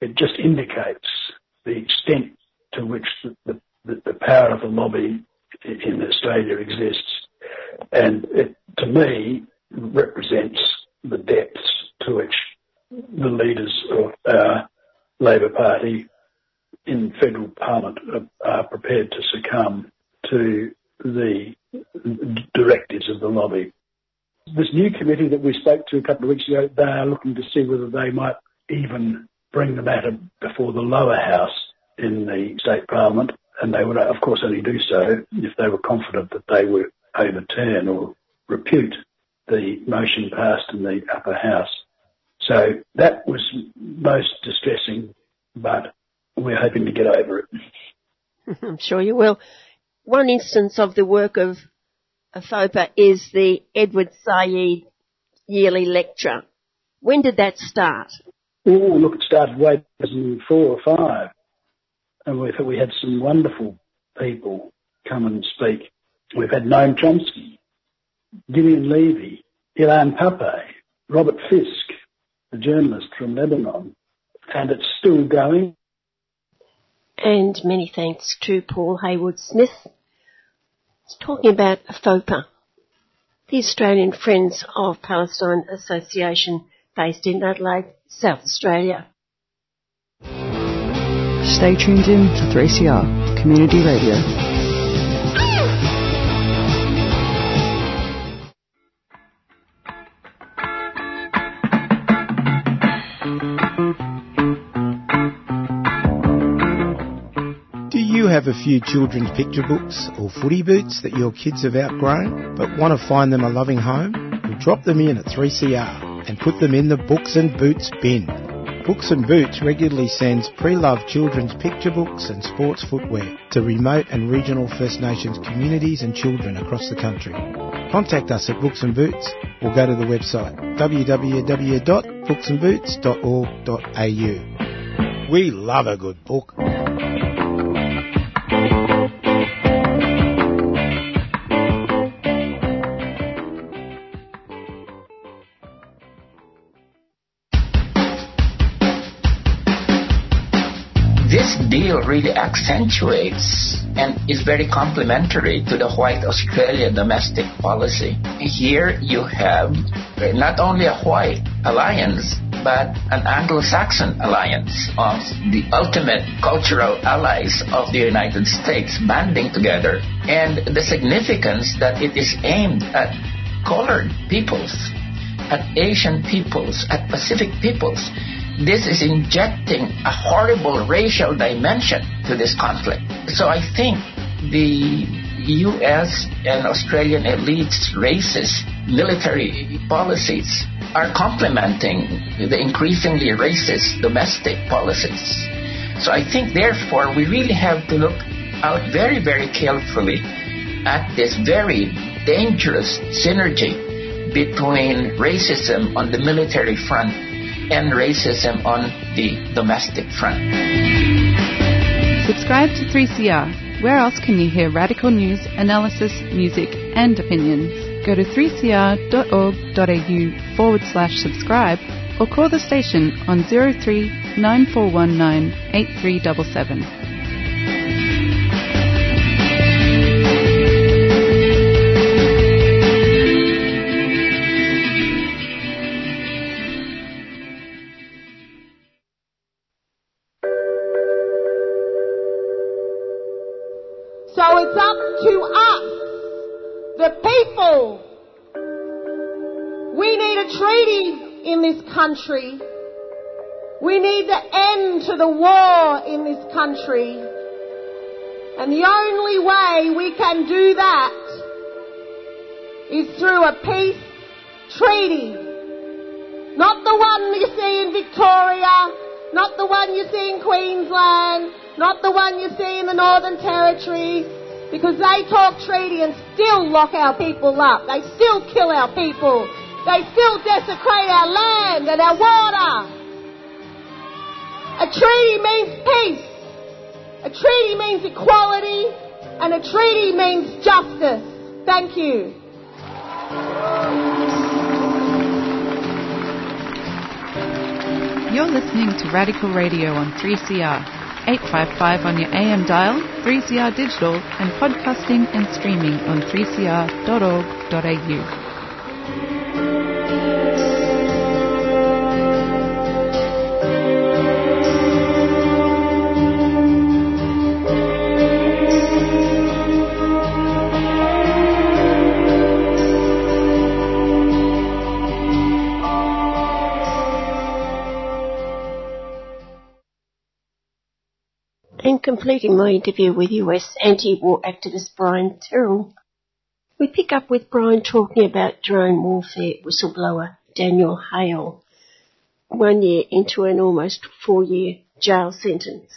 it just indicates the extent to which the, the, the power of the lobby in Australia exists. And it, to me, represents the depths to which the leaders of our Labor Party in federal parliament are, are prepared to succumb to the directives of the lobby. This new committee that we spoke to a couple of weeks ago, they are looking to see whether they might even bring the matter before the lower house in the state parliament and they would, of course, only do so if they were confident that they would overturn or repute the motion passed in the upper house. So that was most distressing, but we're hoping to get over it. I'm sure you will. One instance of the work of FOPA is the Edward Said yearly lecture. When did that start? Oh, look, it started way back in four or five and we we had some wonderful people come and speak. We've had Noam Chomsky, Gideon Levy, Ilan Pappé, Robert Fisk, the journalist from Lebanon, and it's still going. And many thanks to Paul Heywood Smith. Talking about FOPA, the Australian Friends of Palestine Association based in Adelaide, South Australia. Stay tuned in to 3CR Community Radio. Have a few children's picture books or footy boots that your kids have outgrown but want to find them a loving home? Well, drop them in at 3CR and put them in the Books and Boots bin. Books and Boots regularly sends pre-loved children's picture books and sports footwear to remote and regional First Nations communities and children across the country. Contact us at Books and Boots or go to the website www.booksandboots.org.au. We love a good book. Really accentuates and is very complementary to the white Australia domestic policy. Here you have not only a white alliance, but an Anglo-Saxon alliance of the ultimate cultural allies of the United States banding together and the significance that it is aimed at colored peoples, at Asian peoples, at Pacific peoples this is injecting a horrible racial dimension to this conflict. So I think the US and Australian elites' racist military policies are complementing the increasingly racist domestic policies. So I think, therefore, we really have to look out very, very carefully at this very dangerous synergy between racism on the military front and racism on the domestic front. Subscribe to 3CR. Where else can you hear radical news, analysis, music, and opinions? Go to 3cr.org.au forward slash subscribe or call the station on 03 9419 8377. People. We need a treaty in this country. We need the end to the war in this country. And the only way we can do that is through a peace treaty. Not the one you see in Victoria, not the one you see in Queensland, not the one you see in the Northern Territory, because they talk treaty and still lock our people up. They still kill our people. They still desecrate our land and our water. A treaty means peace. A treaty means equality. And a treaty means justice. Thank you. You're listening to Radical Radio on 3CR. 855 on your AM dial, 3CR digital, and podcasting and streaming on 3cr.org.au. completing my interview with US anti-war activist Brian Terrell, we pick up with Brian talking about drone warfare whistleblower Daniel Hale, one year into an almost four-year jail sentence.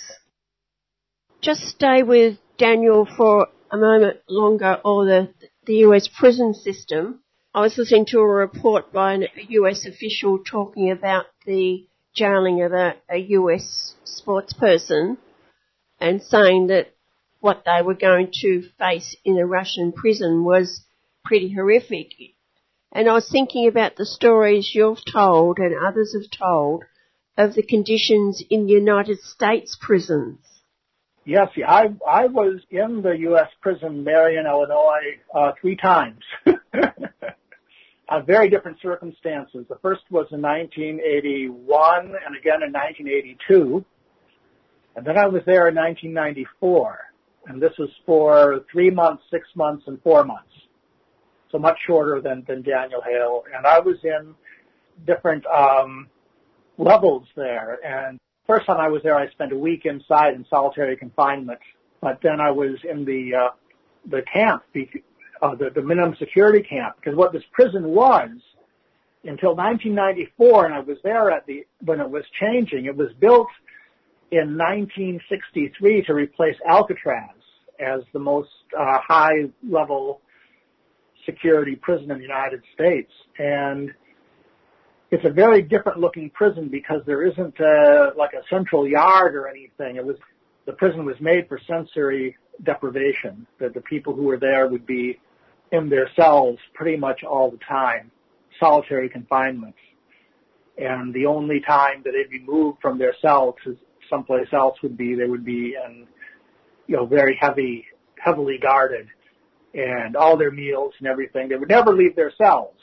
Just stay with Daniel for a moment longer or the, the US prison system. I was listening to a report by a US official talking about the jailing of a, a US sports person and saying that what they were going to face in a Russian prison was pretty horrific. And I was thinking about the stories you've told and others have told of the conditions in United States prisons. Yes, I I was in the U.S. prison, Marion, Illinois, uh, three times. uh, very different circumstances. The first was in 1981 and again in 1982. And then I was there in 1994. And this was for three months, six months, and four months. So much shorter than, than Daniel Hale. And I was in different, um, levels there. And first time I was there, I spent a week inside in solitary confinement. But then I was in the uh, the camp, uh, the, the minimum security camp, because what this prison was until 1994, and I was there at the when it was changing. It was built in 1963 to replace Alcatraz as the most uh, high level security prison in the United States. And it's a very different looking prison because there isn't a, like a central yard or anything. It was, the prison was made for sensory deprivation, that the people who were there would be in their cells pretty much all the time, solitary confinement. And the only time that they'd be moved from their cells to someplace else would be they would be in, you know, very heavy, heavily guarded and all their meals and everything. They would never leave their cells.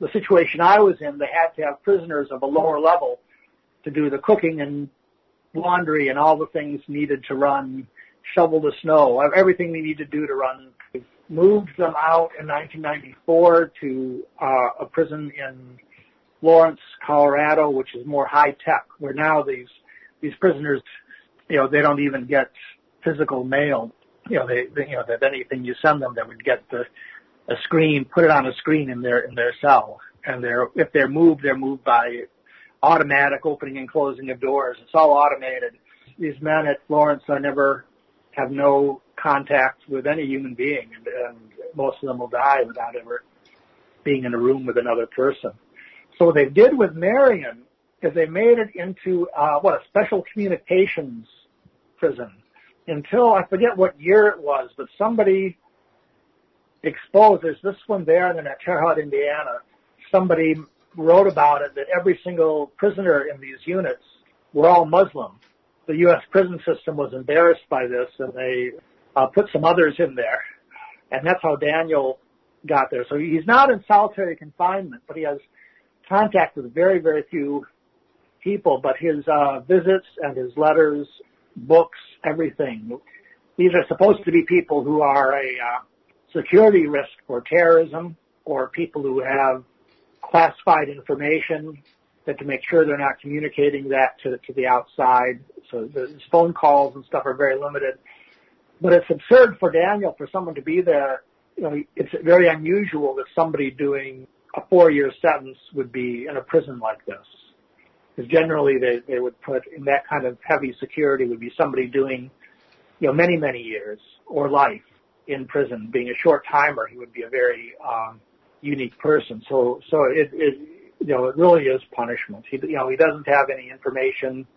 The situation I was in, they had to have prisoners of a lower level to do the cooking and laundry and all the things needed to run, shovel the snow, everything they need to do to run. Moved them out in 1994 to uh, a prison in Florence, Colorado, which is more high tech, where now these these prisoners, you know, they don't even get physical mail. You know, they, they you know, that anything you send them, they would get the a screen, put it on a screen in their in their cell, and they're if they're moved, they're moved by automatic opening and closing of doors. It's all automated. These men at Florence are never have no contact with any human being, and, and most of them will die without ever being in a room with another person. So what they did with Marion is they made it into uh, what a special communications prison. Until I forget what year it was, but somebody exposed. There's this one there, at Terre Indiana, somebody wrote about it that every single prisoner in these units were all Muslim. The U.S. prison system was embarrassed by this, and they uh, put some others in there, and that's how Daniel got there. So he's not in solitary confinement, but he has contact with very, very few people, but his uh, visits and his letters, books, everything. These are supposed to be people who are a uh, security risk for terrorism or people who have classified information that to make sure they're not communicating that to, to the outside. So the phone calls and stuff are very limited. But it's absurd for Daniel for someone to be there. You know, it's very unusual that somebody doing a four-year sentence would be in a prison like this because generally they, they would put in that kind of heavy security would be somebody doing, you know, many, many years or life in prison. Being a short timer, he would be a very um, unique person. So, so it, it, you know, it really is punishment. He, you know, he doesn't have any information.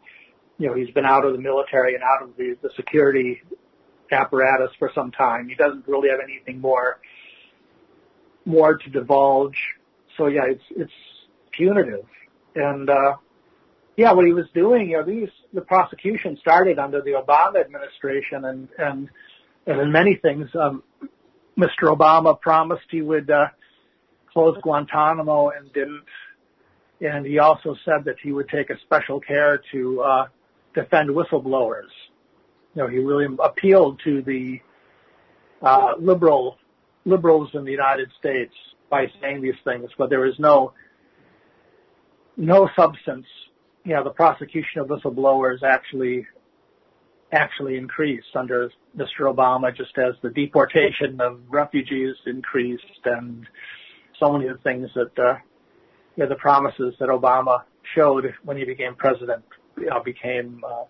You know, he's been out of the military and out of the, the security apparatus for some time. He doesn't really have anything more, more to divulge. So yeah, it's, it's punitive. And, uh, yeah, what he was doing, you know, these the prosecution started under the Obama administration, and and and in many things, um, Mr. Obama promised he would uh, close Guantanamo and didn't, and he also said that he would take a special care to uh, defend whistleblowers. You know, he really appealed to the uh, liberal liberals in the United States by saying these things, but there is no no substance you know, the prosecution of whistleblowers actually actually increased under Mr. Obama, just as the deportation of refugees increased, and so many of the things that uh, you know, the promises that Obama showed when he became president, you know, became uh,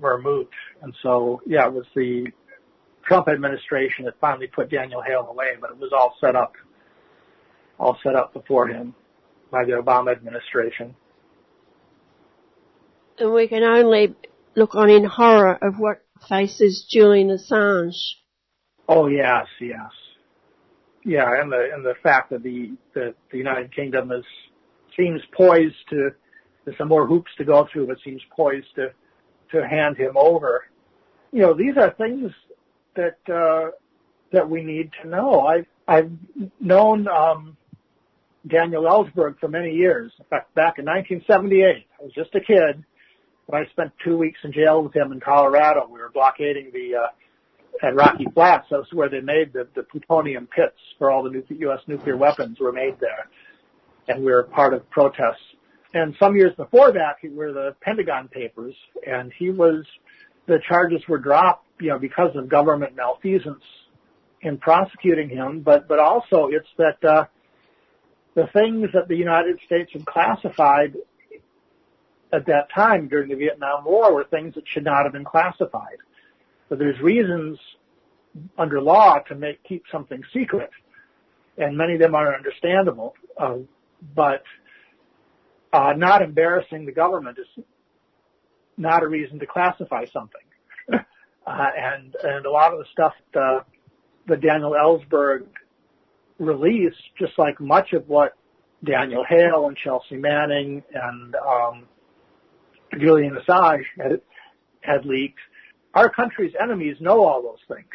were. And so, yeah, it was the Trump administration that finally put Daniel Hale away, but it was all set up, all set up before him by the Obama administration and we can only look on in horror of what faces Julian Assange. Oh yes, yes, yeah, and the and the fact that the the, the United Kingdom is seems poised to there's some more hoops to go through, but seems poised to to hand him over. You know, these are things that uh, that we need to know. I've I've known um, Daniel Ellsberg for many years. In fact, back in 1978, I was just a kid, when I spent two weeks in jail with him in Colorado, we were blockading the uh, at Rocky Flats. That's where they made the, the plutonium pits for all the U.S. nuclear weapons were made there, and we were part of protests and some years before that were the Pentagon Papers, and he was the charges were dropped, you know, because of government malfeasance in prosecuting him, but but also it's that uh, the things that the United States had classified at that time during the Vietnam War were things that should not have been classified. But there's reasons under law to make keep something secret, and many of them are understandable. Uh, but uh, not embarrassing the government is not a reason to classify something. uh, and and a lot of the stuff uh, that Daniel Ellsberg released, just like much of what Daniel Hale and Chelsea Manning and um, Julian Assange had, had leaked, our country's enemies know all those things.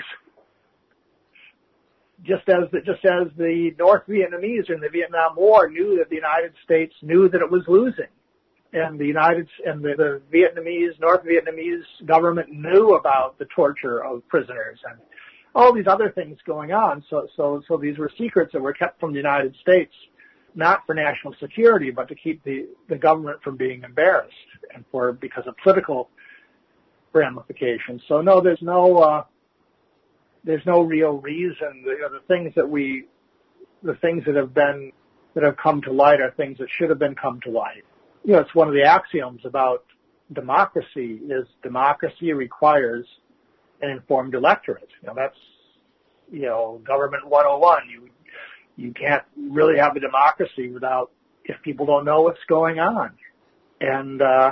Just as the, just as the North Vietnamese in the Vietnam War knew that the United States knew that it was losing, and the United and the, the Vietnamese North Vietnamese government knew about the torture of prisoners and all these other things going on. So so so these were secrets that were kept from the United States, not for national security, but to keep the the government from being embarrassed and for because of political ramifications. So no, there's no uh, there's no real reason. The, you know, the things that we the things that have been that have come to light are things that should have been come to light. You know, it's one of the axioms about democracy is democracy requires an informed electorate. You know, that's you know, government 101. You you can't really have a democracy without if people don't know what's going on. And uh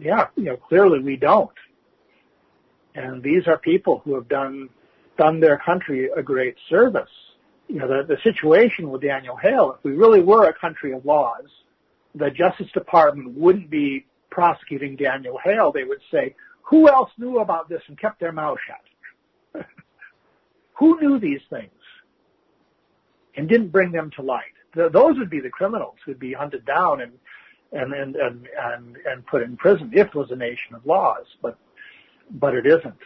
yeah, you know, clearly we don't. And these are people who have done done their country a great service. You know, the, the situation with Daniel Hale, if we really were a country of laws, the Justice Department wouldn't be prosecuting Daniel Hale. They would say, who else knew about this and kept their mouth shut? who knew these things and didn't bring them to light? Those would be the criminals who'd be hunted down and, and, and, and, and, and put in prison if it was a nation of laws, but, but it isn't.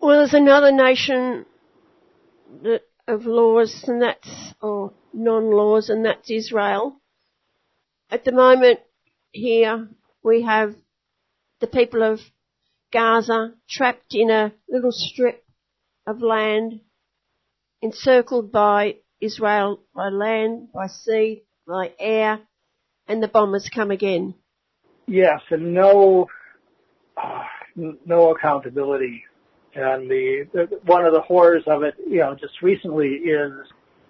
Well, there's another nation that, of laws, and that's, or non-laws, and that's Israel. At the moment, here, we have the people of Gaza trapped in a little strip of land encircled by Israel by land, by sea, by air, and the bombers come again. Yes, and no, uh, no accountability. And the, the, one of the horrors of it, you know, just recently is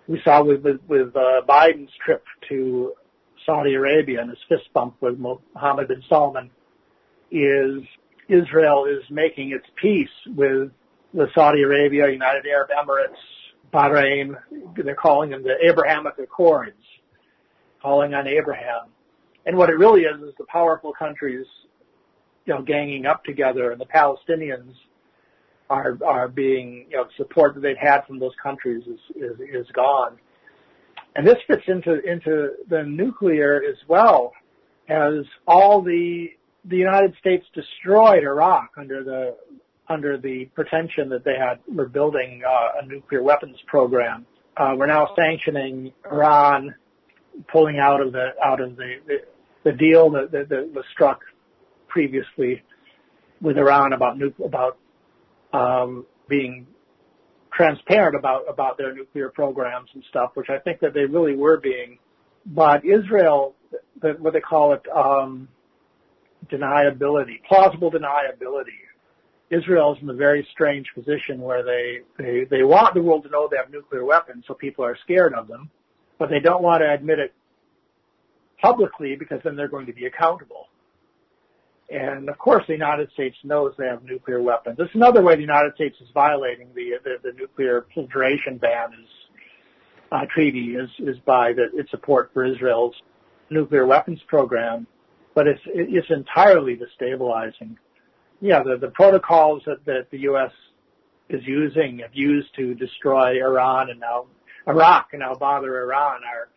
we saw with with, with uh, Biden's trip to Saudi Arabia and his fist bump with Mohammed bin Salman is Israel is making its peace with the Saudi Arabia, United Arab Emirates, Bahrain. They're calling them the Abrahamic Accords, calling on Abraham. And what it really is is the powerful countries, you know, ganging up together, and the Palestinians are are being, you know, support that they've had from those countries is is, is gone. And this fits into into the nuclear as well, as all the the United States destroyed Iraq under the under the pretension that they had were building uh, a nuclear weapons program. Uh, we're now sanctioning Iran, pulling out of the out of the the, the deal that, that, that was struck previously with Iran about nu- about um, being transparent about about their nuclear programs and stuff, which I think that they really were being. But Israel, the, what they call it, um, deniability, plausible deniability. Israel is in a very strange position where they, they, they want the world to know they have nuclear weapons so people are scared of them, but they don't want to admit it publicly because then they're going to be accountable. And of course the United States knows they have nuclear weapons. It's another way the United States is violating the, the, the nuclear proliferation ban is, uh, treaty is, is by the, its support for Israel's nuclear weapons program but it's it's entirely destabilizing. Yeah, the the protocols that that the U.S. is using have used to destroy Iran and now Iraq and now bother Iran are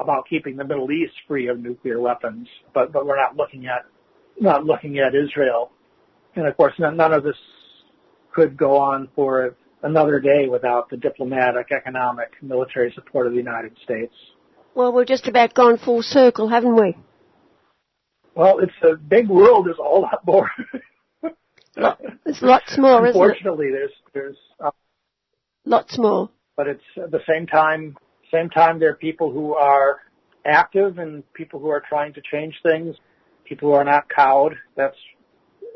about keeping the Middle East free of nuclear weapons, but but we're not looking at not looking at Israel, and of course none, none of this could go on for another day without the diplomatic, economic, military support of the United States. Well, we've just about gone full circle, haven't we? Well, it's a big world. There's a whole lot more. There's lots more, isn't it? Unfortunately, there's there's uh, Lots more. but it's at the same time same time there are people who are active and people who are trying to change things. People who are not cowed. That's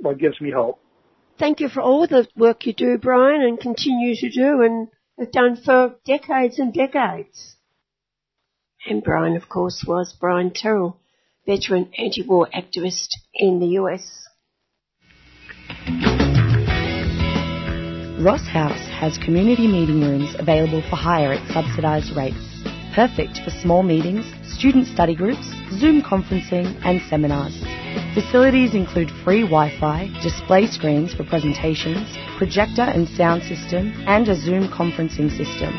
what gives me hope. Thank you for all the work you do, Brian, and continue to do and have done for decades and decades. And Brian, of course, was Brian Terrell, veteran anti-war activist in the US. Ross House has community meeting rooms available for hire at subsidised rates. Perfect for small meetings, student study groups, Zoom conferencing and seminars. Facilities include free Wi-Fi, display screens for presentations, projector and sound system, and a Zoom conferencing system.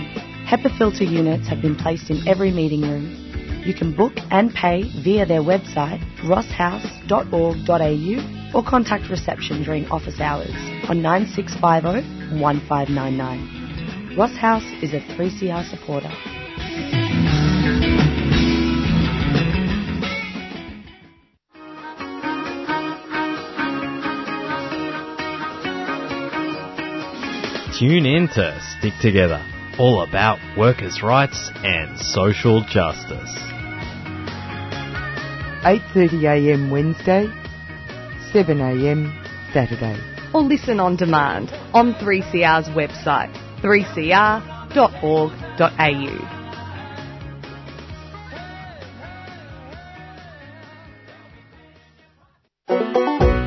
HEPA filter units have been placed in every meeting room. You can book and pay via their website, rosshouse.org.au, or contact reception during office hours on 9650 1599. Ross House is a 3CR supporter. Tune in to Stick Together, all about workers' rights and social justice. 8.30am Wednesday, 7am Saturday. or listen on demand on 3CR's website, 3cr.org.au.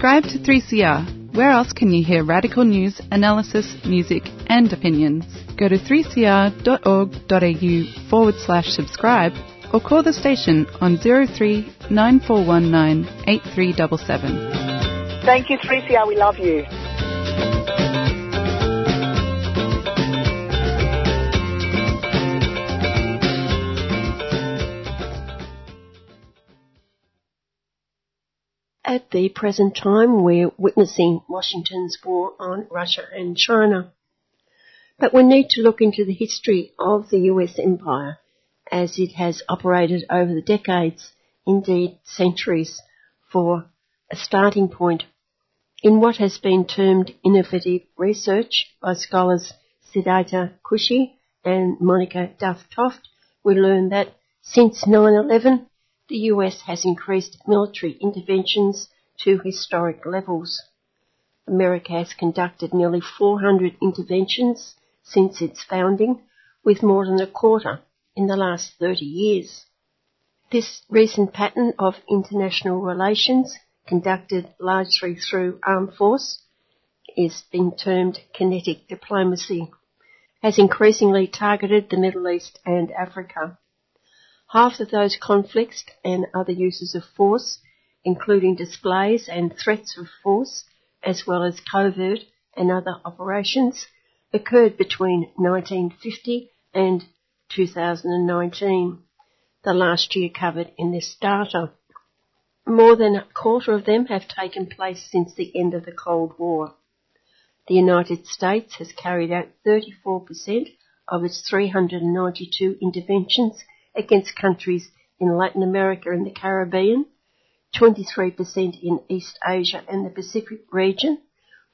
Subscribe to 3CR. Where else can you hear radical news, analysis, music, and opinions? Go to 3cr.org.au forward slash subscribe or call the station on 03 9419 8377. Thank you, 3CR. We love you. At the present time, we're witnessing Washington's war on Russia and China. But we need to look into the history of the US empire as it has operated over the decades, indeed centuries, for a starting point. In what has been termed innovative research by scholars Sidita Kushi and Monica Duffy Toft, we learn that since 9-11, the US has increased military interventions to historic levels. America has conducted nearly 400 interventions since its founding, with more than a quarter in the last 30 years. This recent pattern of international relations, conducted largely through armed force, is being termed kinetic diplomacy, has increasingly targeted the Middle East and Africa. Half of those conflicts and other uses of force, including displays and threats of force, as well as covert and other operations, occurred between 1950 and 2019, the last year covered in this data. More than a quarter of them have taken place since the end of the Cold War. The United States has carried out 34% of its 392 interventions against countries in Latin America and the Caribbean, 23% in East Asia and the Pacific region,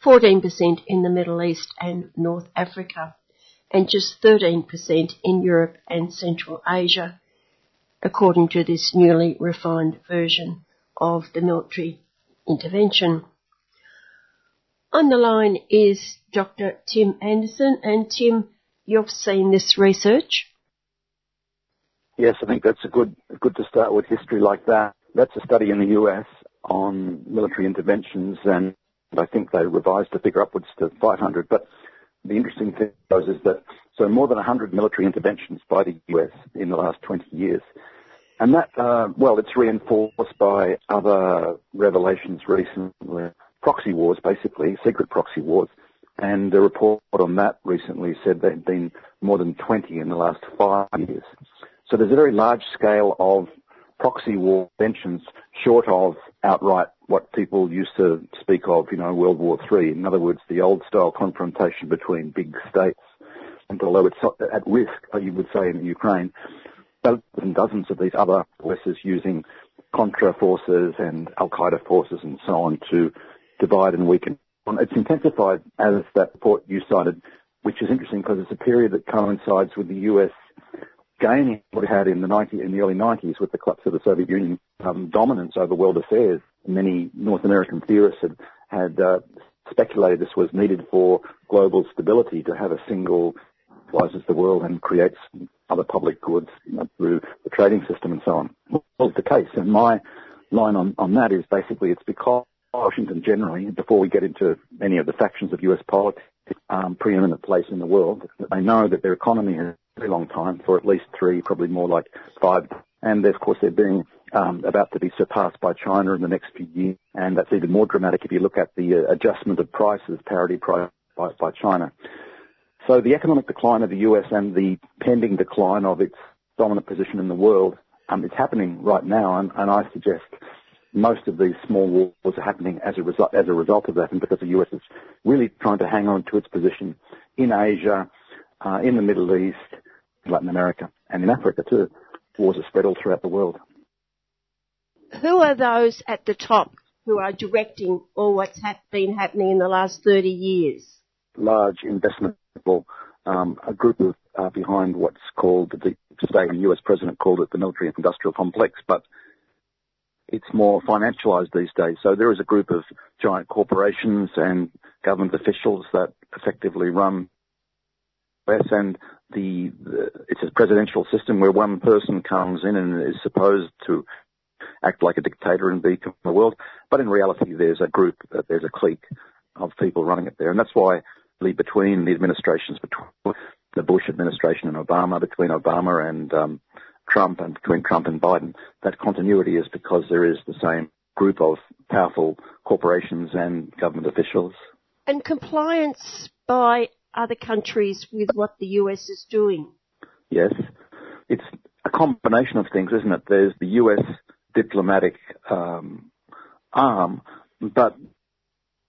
14% in the Middle East and North Africa, and just 13% in Europe and Central Asia, according to this newly refined version of the military intervention. On the line is Dr. Tim Anderson, and Tim, you've seen this research. Yes, I think that's a good good to start with history like that. That's a study in the US on military interventions, and I think they revised the figure upwards to 500. But the interesting thing is that so more than 100 military interventions by the US in the last 20 years. And that, uh, well, it's reinforced by other revelations recently. Proxy wars, basically, secret proxy wars. And a report on that recently said there had been more than 20 in the last five years. So there's a very large scale of proxy war inventions short of outright what people used to speak of, you know, World War III. In other words, the old style confrontation between big states. And although it's at risk, you would say in Ukraine, dozens and dozens of these other forces using Contra forces and Al Qaeda forces and so on to divide and weaken. It's intensified as that report you cited, which is interesting because it's a period that coincides with the US gaining what it had in the 90, in the early 90s with the collapse of the Soviet Union um, dominance over world affairs. Many North American theorists had, had uh, speculated this was needed for global stability to have a single rises the world and creates other public goods you know, through the trading system and so on. Well, the case. And my line on, on that is basically it's because Washington generally, before we get into any of the factions of US politics, um, preeminent place in the world, they know that their economy has very long time, for at least three, probably more like five. And of course they're being um, about to be surpassed by China in the next few years. And that's even more dramatic if you look at the uh, adjustment of prices, parity price by, by China. So the economic decline of the US and the pending decline of its dominant position in the world, um, it's happening right now, and, and, I suggest most of these small wars are happening as a result as a result of that, and because the US is really trying to hang on to its position in Asia, uh, in the Middle East, Latin America, and in Africa too. Wars are spread all throughout the world. Who are those at the top who are directing all what's ha- been happening in the last 30 years? Large investment people, um, a group of uh, behind what's called the today the US president called it the military industrial complex, but it's more financialized these days. So there is a group of giant corporations and government officials that effectively run US and the, the it's a presidential system where one person comes in and is supposed to act like a dictator and be the world. But in reality, there's a group, there's a clique of people running it there. And that's why between the administrations, between the Bush administration and Obama, between Obama and um, Trump, and between Trump and Biden. That continuity is because there is the same group of powerful corporations and government officials. And compliance by other countries with what the US is doing. Yes. It's a combination of things, isn't it? There's the US diplomatic um, arm, but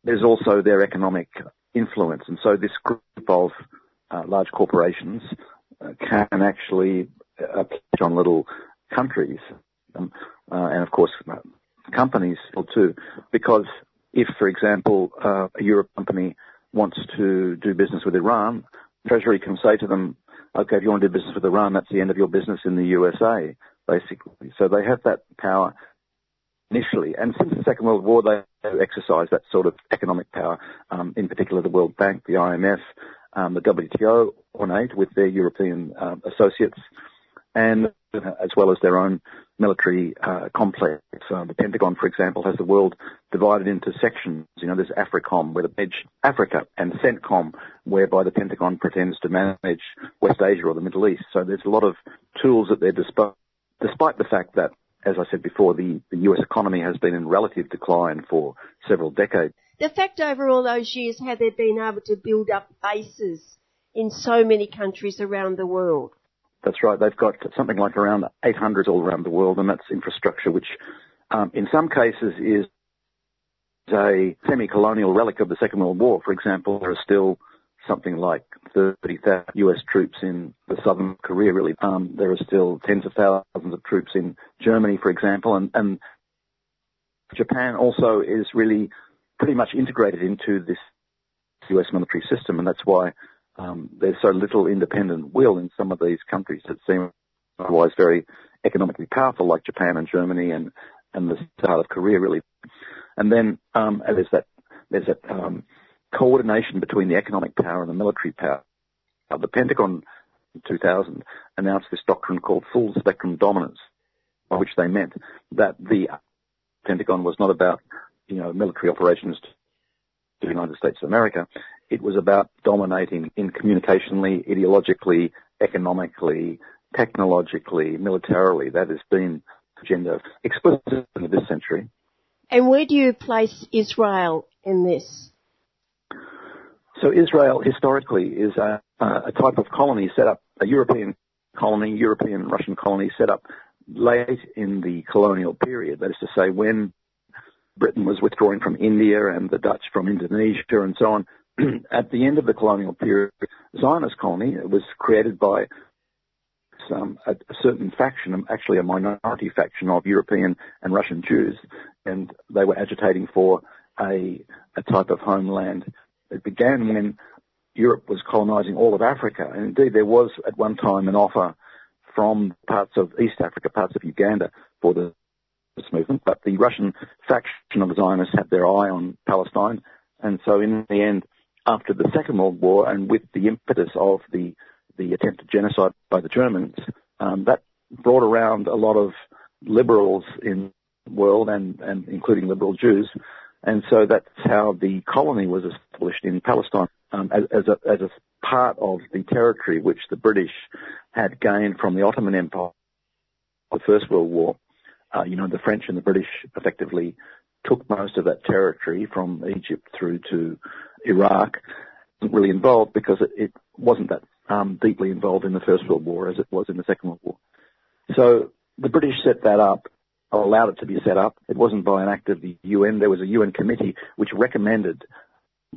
there's also their economic influence. And so this group of uh, large corporations uh, can actually uh, on little countries, um, uh, and of course uh, companies too. Because if, for example, uh, a Europe company wants to do business with Iran, Treasury can say to them, "Okay, if you want to do business with Iran, that's the end of your business in the USA." Basically, so they have that power initially. And since the Second World War, they have exercised that sort of economic power, um, in particular the World Bank, the IMF, um, the WTO, ornate with their European um, associates, and as well as their own military uh, complex. Uh, the Pentagon, for example, has the world divided into sections. You know, there's AFRICOM, where the manage Africa, and CENTCOM, whereby the Pentagon pretends to manage West Asia or the Middle East. So there's a lot of tools at their disposal, despite the fact that as I said before, the, the US economy has been in relative decline for several decades. The fact over all those years how they've been able to build up bases in so many countries around the world. That's right. They've got something like around 800 all around the world, and that's infrastructure, which um, in some cases is a semi-colonial relic of the Second World War. For example, there are still something like 30,000 US troops in the southern Korea, really. Um, there are still tens of thousands of troops in Germany, for example, and, and Japan also is really pretty much integrated into this US military system, and that's why um, there's so little independent will in some of these countries that seem otherwise very economically powerful, like Japan and Germany and, and the start of Korea, really. And then um, there's that there's that um, coordination between the economic power and the military power. The Pentagon in 2000 announced this doctrine called full spectrum dominance, by which they meant that the Pentagon was not about, you know, military operations to the United States of America. It was about dominating in communicationally, ideologically, economically, technologically, militarily. That has been the agenda explicitly in this century. And where do you place Israel in this? So Israel historically is a, a type of colony set up, a European colony, European Russian colony set up late in the colonial period. That is to say, when Britain was withdrawing from India and the Dutch from Indonesia and so on. At the end of the colonial period, Zionist colony was created by a, certain faction, actually a minority faction of European and Russian Jews, and they were agitating for a, a type of homeland. It began when Europe was colonizing all of Africa, and indeed there was at one time an offer from parts of East Africa, parts of Uganda, for the this movement, but the Russian faction of Zionists had their eye on Palestine, and so in the end, after the Second World War, and with the impetus of the the attempted genocide by the Germans, um, that brought around a lot of liberals in the world, and and including liberal Jews, and so that's how the colony was established in Palestine um, as, as a as a part of the territory which the British had gained from the Ottoman Empire, the First World War. Uh, you know, the French and the British effectively took most of that territory from Egypt through to Iraq. Wasn't really involved because it, it wasn't that um, deeply involved in the First World War as it was in the Second World War. So the British set that up, allowed it to be set up. It wasn't by an act of the UN. There was a UN committee which recommended,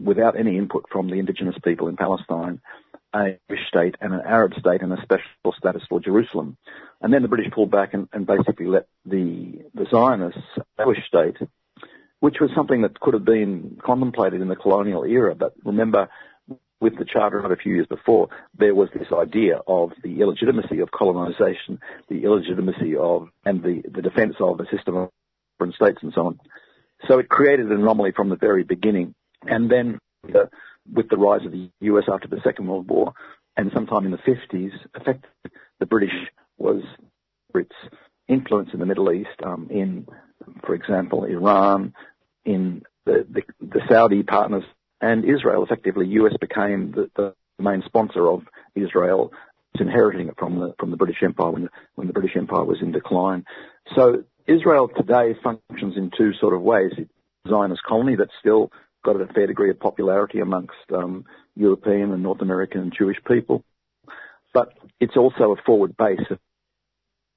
without any input from the indigenous people in Palestine, a Jewish state and an Arab state and a special status for Jerusalem. And then the British pulled back and, and basically let the, the Zionists a Jewish state, which was something that could have been contemplated in the colonial era. But remember, with the Charter of a few years before, there was this idea of the illegitimacy of colonization, the illegitimacy of, and the, the defense of a system of foreign states and so on. So it created an anomaly from the very beginning. And then the, with the rise of the US after the Second World War, and sometime in the 50s, affected the British was Brits' influence in the Middle East, um, in, for example, Iran, in the, the, the, Saudi partners, and Israel. Effectively, US became the, the main sponsor of Israel. It's inheriting it from the from the British Empire when when the British Empire was in decline. So Israel today functions in two sort of ways. It's a Zionist colony that's still got a fair degree of popularity amongst um, European and North American and Jewish people. But it's also a forward base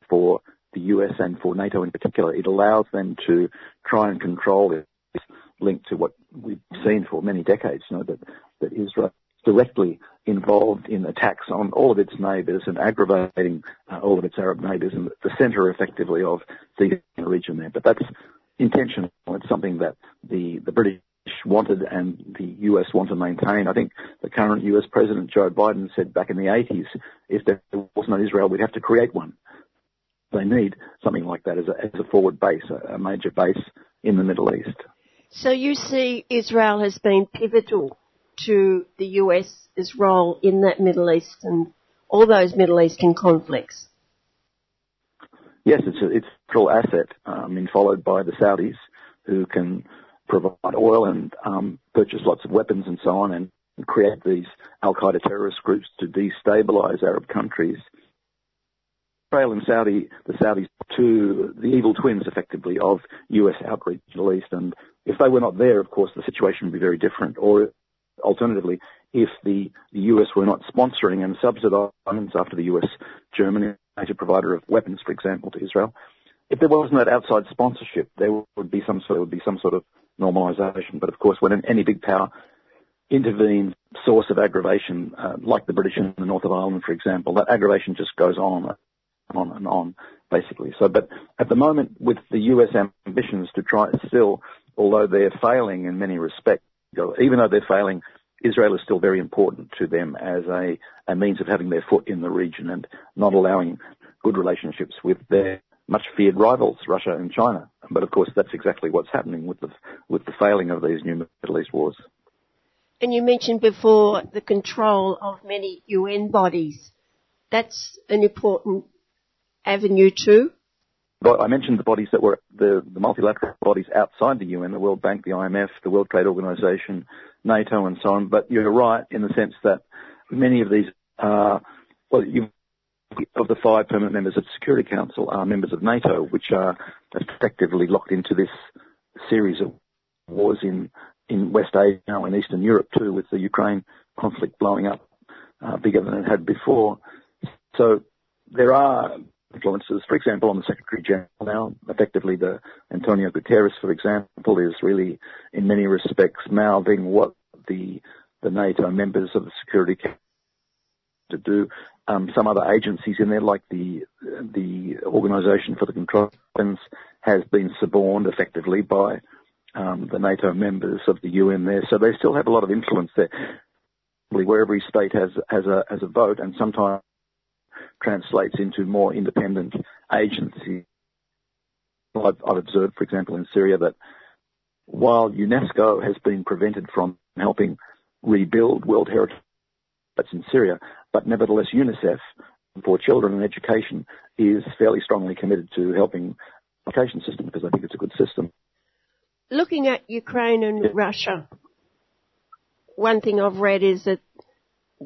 for the US and for NATO in particular. It allows them to try and control this link to what we've seen for many decades, you know, that, that Israel is directly involved in attacks on all of its neighbours and aggravating uh, all of its Arab neighbours and the centre effectively of the region there. But that's intentional. It's something that the, the British wanted and the US want to maintain. I think the current US President Joe Biden said back in the 80s, if there was no Israel, we'd have to create one. They need something like that as a, as a forward base, a major base in the Middle East. So you see Israel has been pivotal to the US's role in that Middle East and all those Middle Eastern conflicts. Yes, it's a, it's a real asset, um, mean, followed by the Saudis, who can provide oil and um, purchase lots of weapons and so on and create these Al Qaeda terrorist groups to destabilize Arab countries. Israel and Saudi, the Saudis, to the evil twins effectively of US outreach in the Middle East. And if they were not there, of course, the situation would be very different. Or alternatively, if the, the US were not sponsoring and subsidizing after the US, Germany, major provider of weapons, for example, to Israel, if there wasn't that outside sponsorship, there would be some sort, would be some sort of normalisation. But of course, when any big power intervenes, source of aggravation, uh, like the British in the north of Ireland, for example, that aggravation just goes on on and on, basically. So, but at the moment, with the US ambitions to try still, although they're failing in many respects, even though they're failing, Israel is still very important to them as a, a means of having their foot in the region and not allowing good relationships with their much feared rivals, Russia and China. But of course, that's exactly what's happening with the with the failing of these new Middle East wars. And you mentioned before the control of many UN bodies. That's an important avenue too. But I mentioned the bodies that were the, the multilateral bodies outside the UN, the World Bank, the IMF, the World Trade Organization, NATO, and so on. But you're right in the sense that many of these are, well, you've of the five permanent members of the Security Council are members of NATO, which are effectively locked into this series of wars in, in West Asia now in Eastern Europe too, with the Ukraine conflict blowing up uh, bigger than it had before. So there are influences, for example, on the Secretary General now. Effectively, the Antonio Guterres, for example, is really, in many respects, mouthing what the the NATO members of the Security Council to do. Um, some other agencies in there, like the the Organisation for the Control has been suborned effectively by um, the NATO members of the UN there. So they still have a lot of influence there. Where every state has has a has a vote, and sometimes translates into more independent agencies. I've, I've observed, for example, in Syria that while UNESCO has been prevented from helping rebuild World Heritage sites in Syria, but nevertheless UNICEF for children and education is fairly strongly committed to helping the education system because I think it's a good system. Looking at Ukraine and yeah. Russia, one thing I've read is that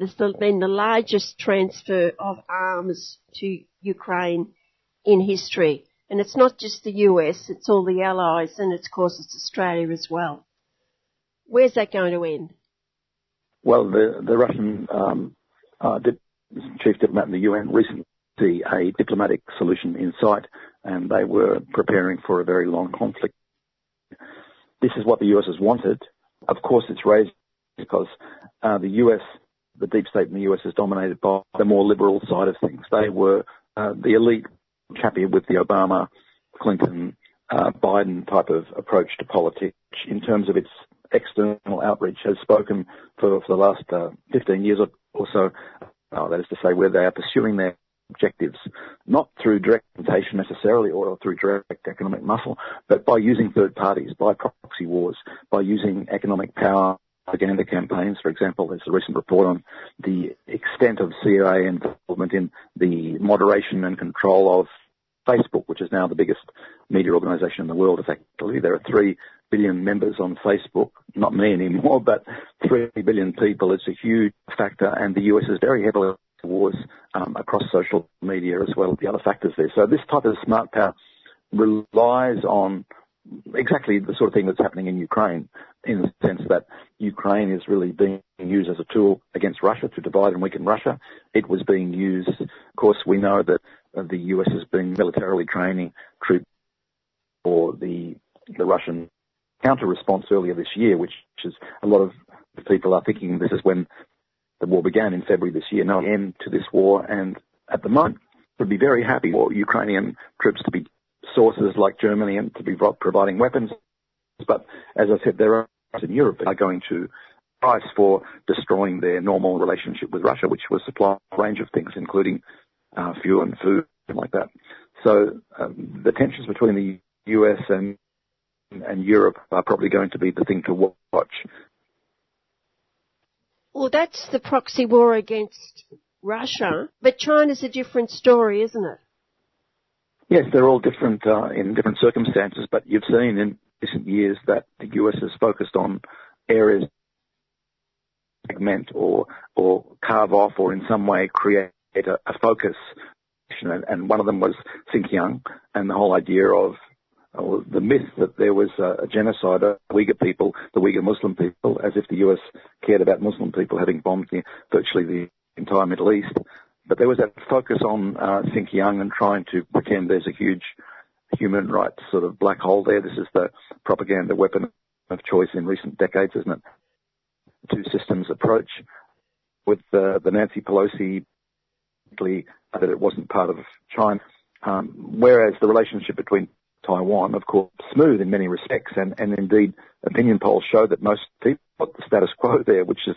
has been the largest transfer of arms to Ukraine in history. And it's not just the US, it's all the allies, and of course it's Australia as well. Where's that going to end? Well, the, the Russian um, uh, chief diplomat in the UN recently see a diplomatic solution in sight, and they were preparing for a very long conflict. This is what the US has wanted. Of course, it's raised because uh, the US the deep state in the US is dominated by the more liberal side of things. They were uh, the elite happy with the Obama, Clinton, uh, Biden type of approach to politics in terms of its external outreach has spoken for, for the last uh, 15 years or, so. Uh, that is to say, where they are pursuing their objectives, not through direct temptation necessarily or through direct economic muscle, but by using third parties, by proxy wars, by using economic power propaganda campaigns. For example, there's a recent report on the extent of CIA involvement in the moderation and control of Facebook, which is now the biggest media organization in the world, effectively. There are three billion members on Facebook, not me anymore, but three billion people. It's a huge factor, and the US is very heavily towards um, across social media as well as the other factors there. So this type of smart power relies on exactly the sort of thing that's happening in Ukraine in the sense that Ukraine is really being used as a tool against Russia to divide and weaken Russia. It was being used, of course, we know that uh, the US has been militarily training troops for the, the Russian counter response earlier this year, which is a lot of people are thinking this is when the war began in February this year, no end to this war. And at the moment, would be very happy for Ukrainian troops to be sources like Germany and to be providing weapons. But as I said, there are in Europe are going to price for destroying their normal relationship with Russia, which was supply a range of things, including uh, fuel and food and like that. So um, the tensions between the US and and Europe are probably going to be the thing to watch. Well, that's the proxy war against Russia, but China's a different story, isn't it? Yes, they're all different uh, in different circumstances, but you've seen in recent years that the US has focused on areas segment or or carve off or in some way create a, focus. And one of them was Xinjiang and the whole idea of or the myth that there was a, a genocide of Uyghur people, the Uyghur Muslim people, as if the US cared about Muslim people having bombed the, virtually the entire Middle East. But there was that focus on uh, Xinjiang and trying to pretend there's a huge human rights sort of black hole there. This is the propaganda weapon of choice in recent decades, isn't it? Two systems approach with uh, the Nancy Pelosi that it wasn't part of China, um, whereas the relationship between Taiwan, of course, smooth in many respects, and, and indeed opinion polls show that most people want the status quo there, which is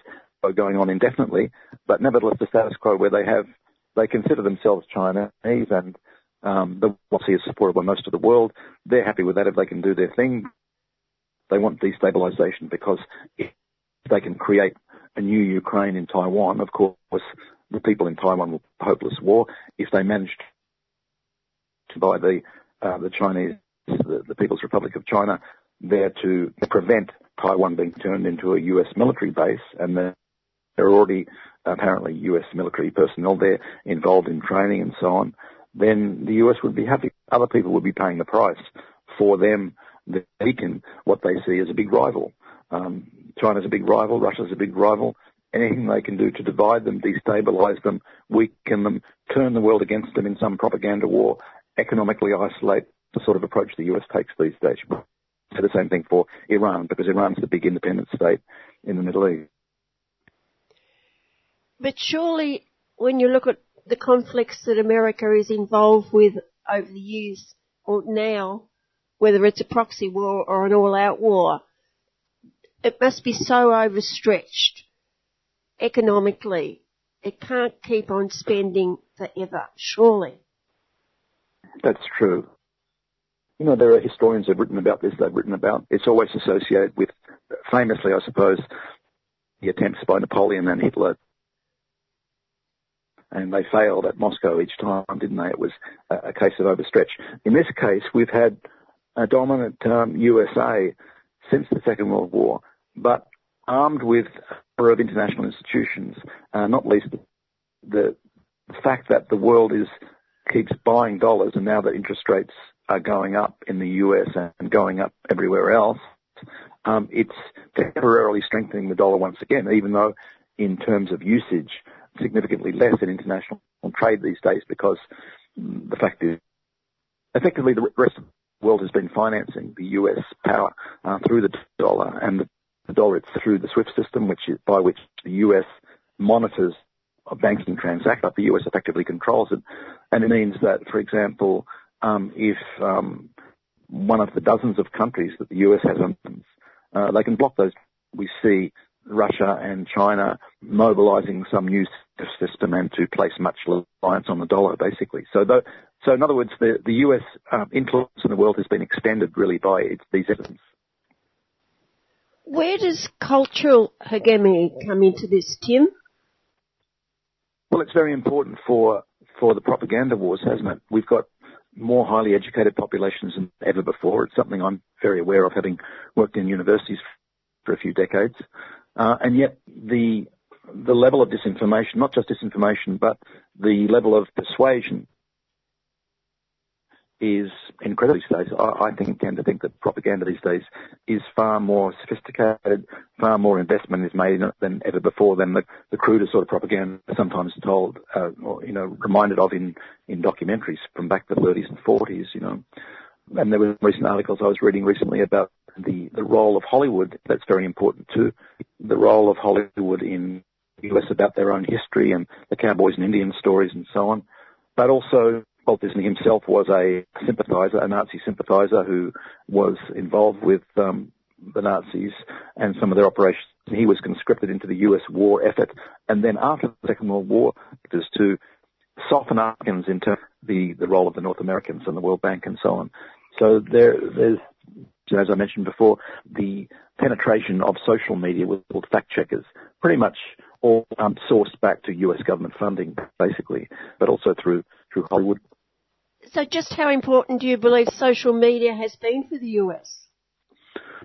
going on indefinitely, but nevertheless the status quo where they have they consider themselves Chinese and um, the policy is supported by most of the world. They're happy with that if they can do their thing. They want destabilization because if they can create a new Ukraine in Taiwan, of course, the people in Taiwan will hopeless war. If they manage to buy the uh, the Chinese, the, the People's Republic of China, there to prevent Taiwan being turned into a U.S. military base, and the there are already apparently US military personnel there involved in training and so on, then the US would be happy. Other people would be paying the price for them weaken what they see as a big rival. Um, China's a big rival, Russia's a big rival. Anything they can do to divide them, destabilize them, weaken them, turn the world against them in some propaganda war, economically isolate the sort of approach the US takes these days. Say the same thing for Iran, because Iran's the big independent state in the Middle East. But surely, when you look at the conflicts that America is involved with over the years or now, whether it's a proxy war or an all-out war, it must be so overstretched economically. It can't keep on spending forever, surely. That's true. You know, there are historians who've written about this, they've written about, it's always associated with, famously, I suppose, the attempts by Napoleon and Hitler and they failed at Moscow each time, didn't they? It was a, case of overstretch. In this case, we've had a dominant um, USA since the Second World War, but armed with a number of international institutions, uh, not least the, the fact that the world is keeps buying dollars, and now that interest rates are going up in the US and going up everywhere else, um, it's temporarily strengthening the dollar once again, even though in terms of usage, significantly less in international trade these days because the fact is, effectively the rest of the world has been financing the US power uh, through the dollar and the, dollar it's through the SWIFT system, which is by which the US monitors a banking transaction, but the US effectively controls it. And it means that, for example, um, if um, one of the dozens of countries that the US has on, uh, they can block those. We see Russia and China mobilizing some new system and to place much reliance on the dollar, basically. So, so in other words, the, the US um, influence in the world has been extended really by its, these evidence. Where does cultural hegemony come into this, Tim? Well, it's very important for for the propaganda wars, hasn't it? We've got more highly educated populations than ever before. It's something I'm very aware of, having worked in universities for a few decades. Uh, and yet the the level of disinformation, not just disinformation, but the level of persuasion is incredibly these days. I, I think tend to think that propaganda these days is far more sophisticated, far more investment is made in it than ever before than the, the crudest sort of propaganda sometimes told, uh, or, you know, reminded of in, in documentaries from back the 30s and 40s, you know. And there were recent articles I was reading recently about the, the role of Hollywood. That's very important too. The role of Hollywood in the US about their own history and the cowboys and Indian stories and so on. But also, Walt Disney himself was a sympathizer, a Nazi sympathizer who was involved with um, the Nazis and some of their operations. He was conscripted into the US war effort. And then after the Second World War, it was to soften Africans into the, the role of the North Americans and the World Bank and so on. So there, there's as I mentioned before, the penetration of social media with fact checkers pretty much all um, sourced back to US government funding, basically, but also through, through Hollywood. So just how important do you believe social media has been for the US?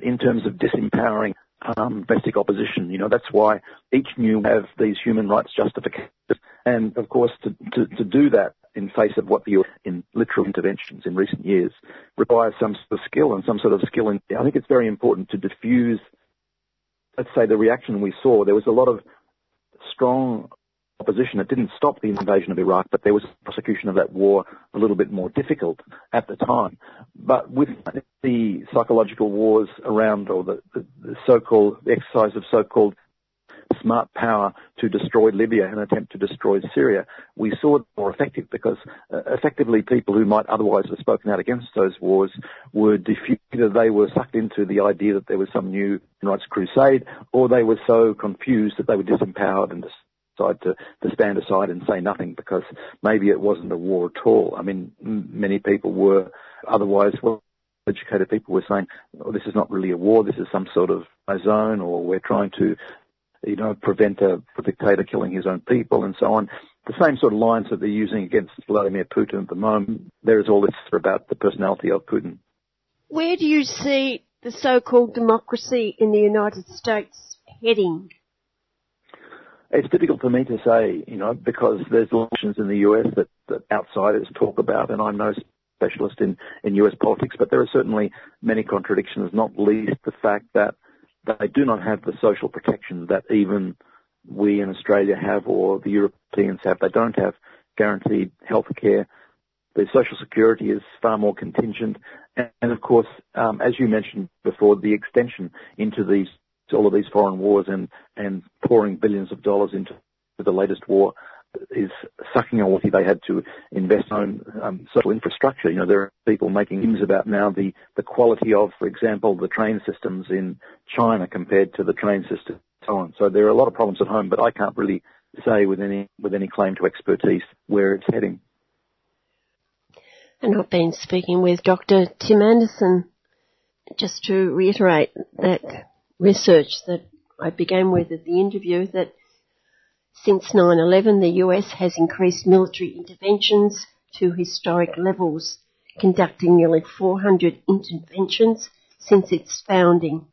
In terms of disempowering um, domestic opposition, you know, that's why each new have these human rights justifications. And of course, to, to, to do that, in face of what the in literal interventions in recent years requires some sort of skill and some sort of skill. I think it's very important to diffuse, let's say, the reaction we saw. There was a lot of strong opposition. It didn't stop the invasion of Iraq, but there was prosecution of that war a little bit more difficult at the time. But with the psychological wars around, or the, the, the so-called the exercise of so-called smart power to destroy Libya and attempt to destroy Syria, we saw it more effective because uh, effectively people who might otherwise have spoken out against those wars were defeated. They were sucked into the idea that there was some new rights crusade, or they were so confused that they were disempowered and decide to, to stand aside and say nothing because maybe it wasn't a war at all. I mean, many people were otherwise well educated people were saying, oh, this is not really a war, this is some sort of zone, or we're trying to you know, prevent a, a dictator killing his own people and so on. The same sort of lines that they're using against Vladimir Putin at the moment. There is all this about the personality of Putin. Where do you see the so-called democracy in the United States heading? it's difficult for me to say, you know, because there's elections in the US that, that outsiders talk about, and I'm no specialist in, in US politics, but there are certainly many contradictions, not least the fact that they do not have the social protection that even we in Australia have or the Europeans have. They don't have guaranteed health care. The social security is far more contingent. And, and of course, um, as you mentioned before, the extension into these all of these foreign wars and, and pouring billions of dollars into the latest war is sucking on what they had to invest on um, social infrastructure. You know, there are people making news about now the, the quality of, for example, the train systems in China compared to the train system so on. So there are a lot of problems at home, but I can't really say with any with any claim to expertise where it's heading. And I've been speaking with Dr. Tim Anderson just to reiterate that research that I began with at the interview that since 9-11 the US has increased military interventions to historic levels, conducting nearly 400 interventions since its founding.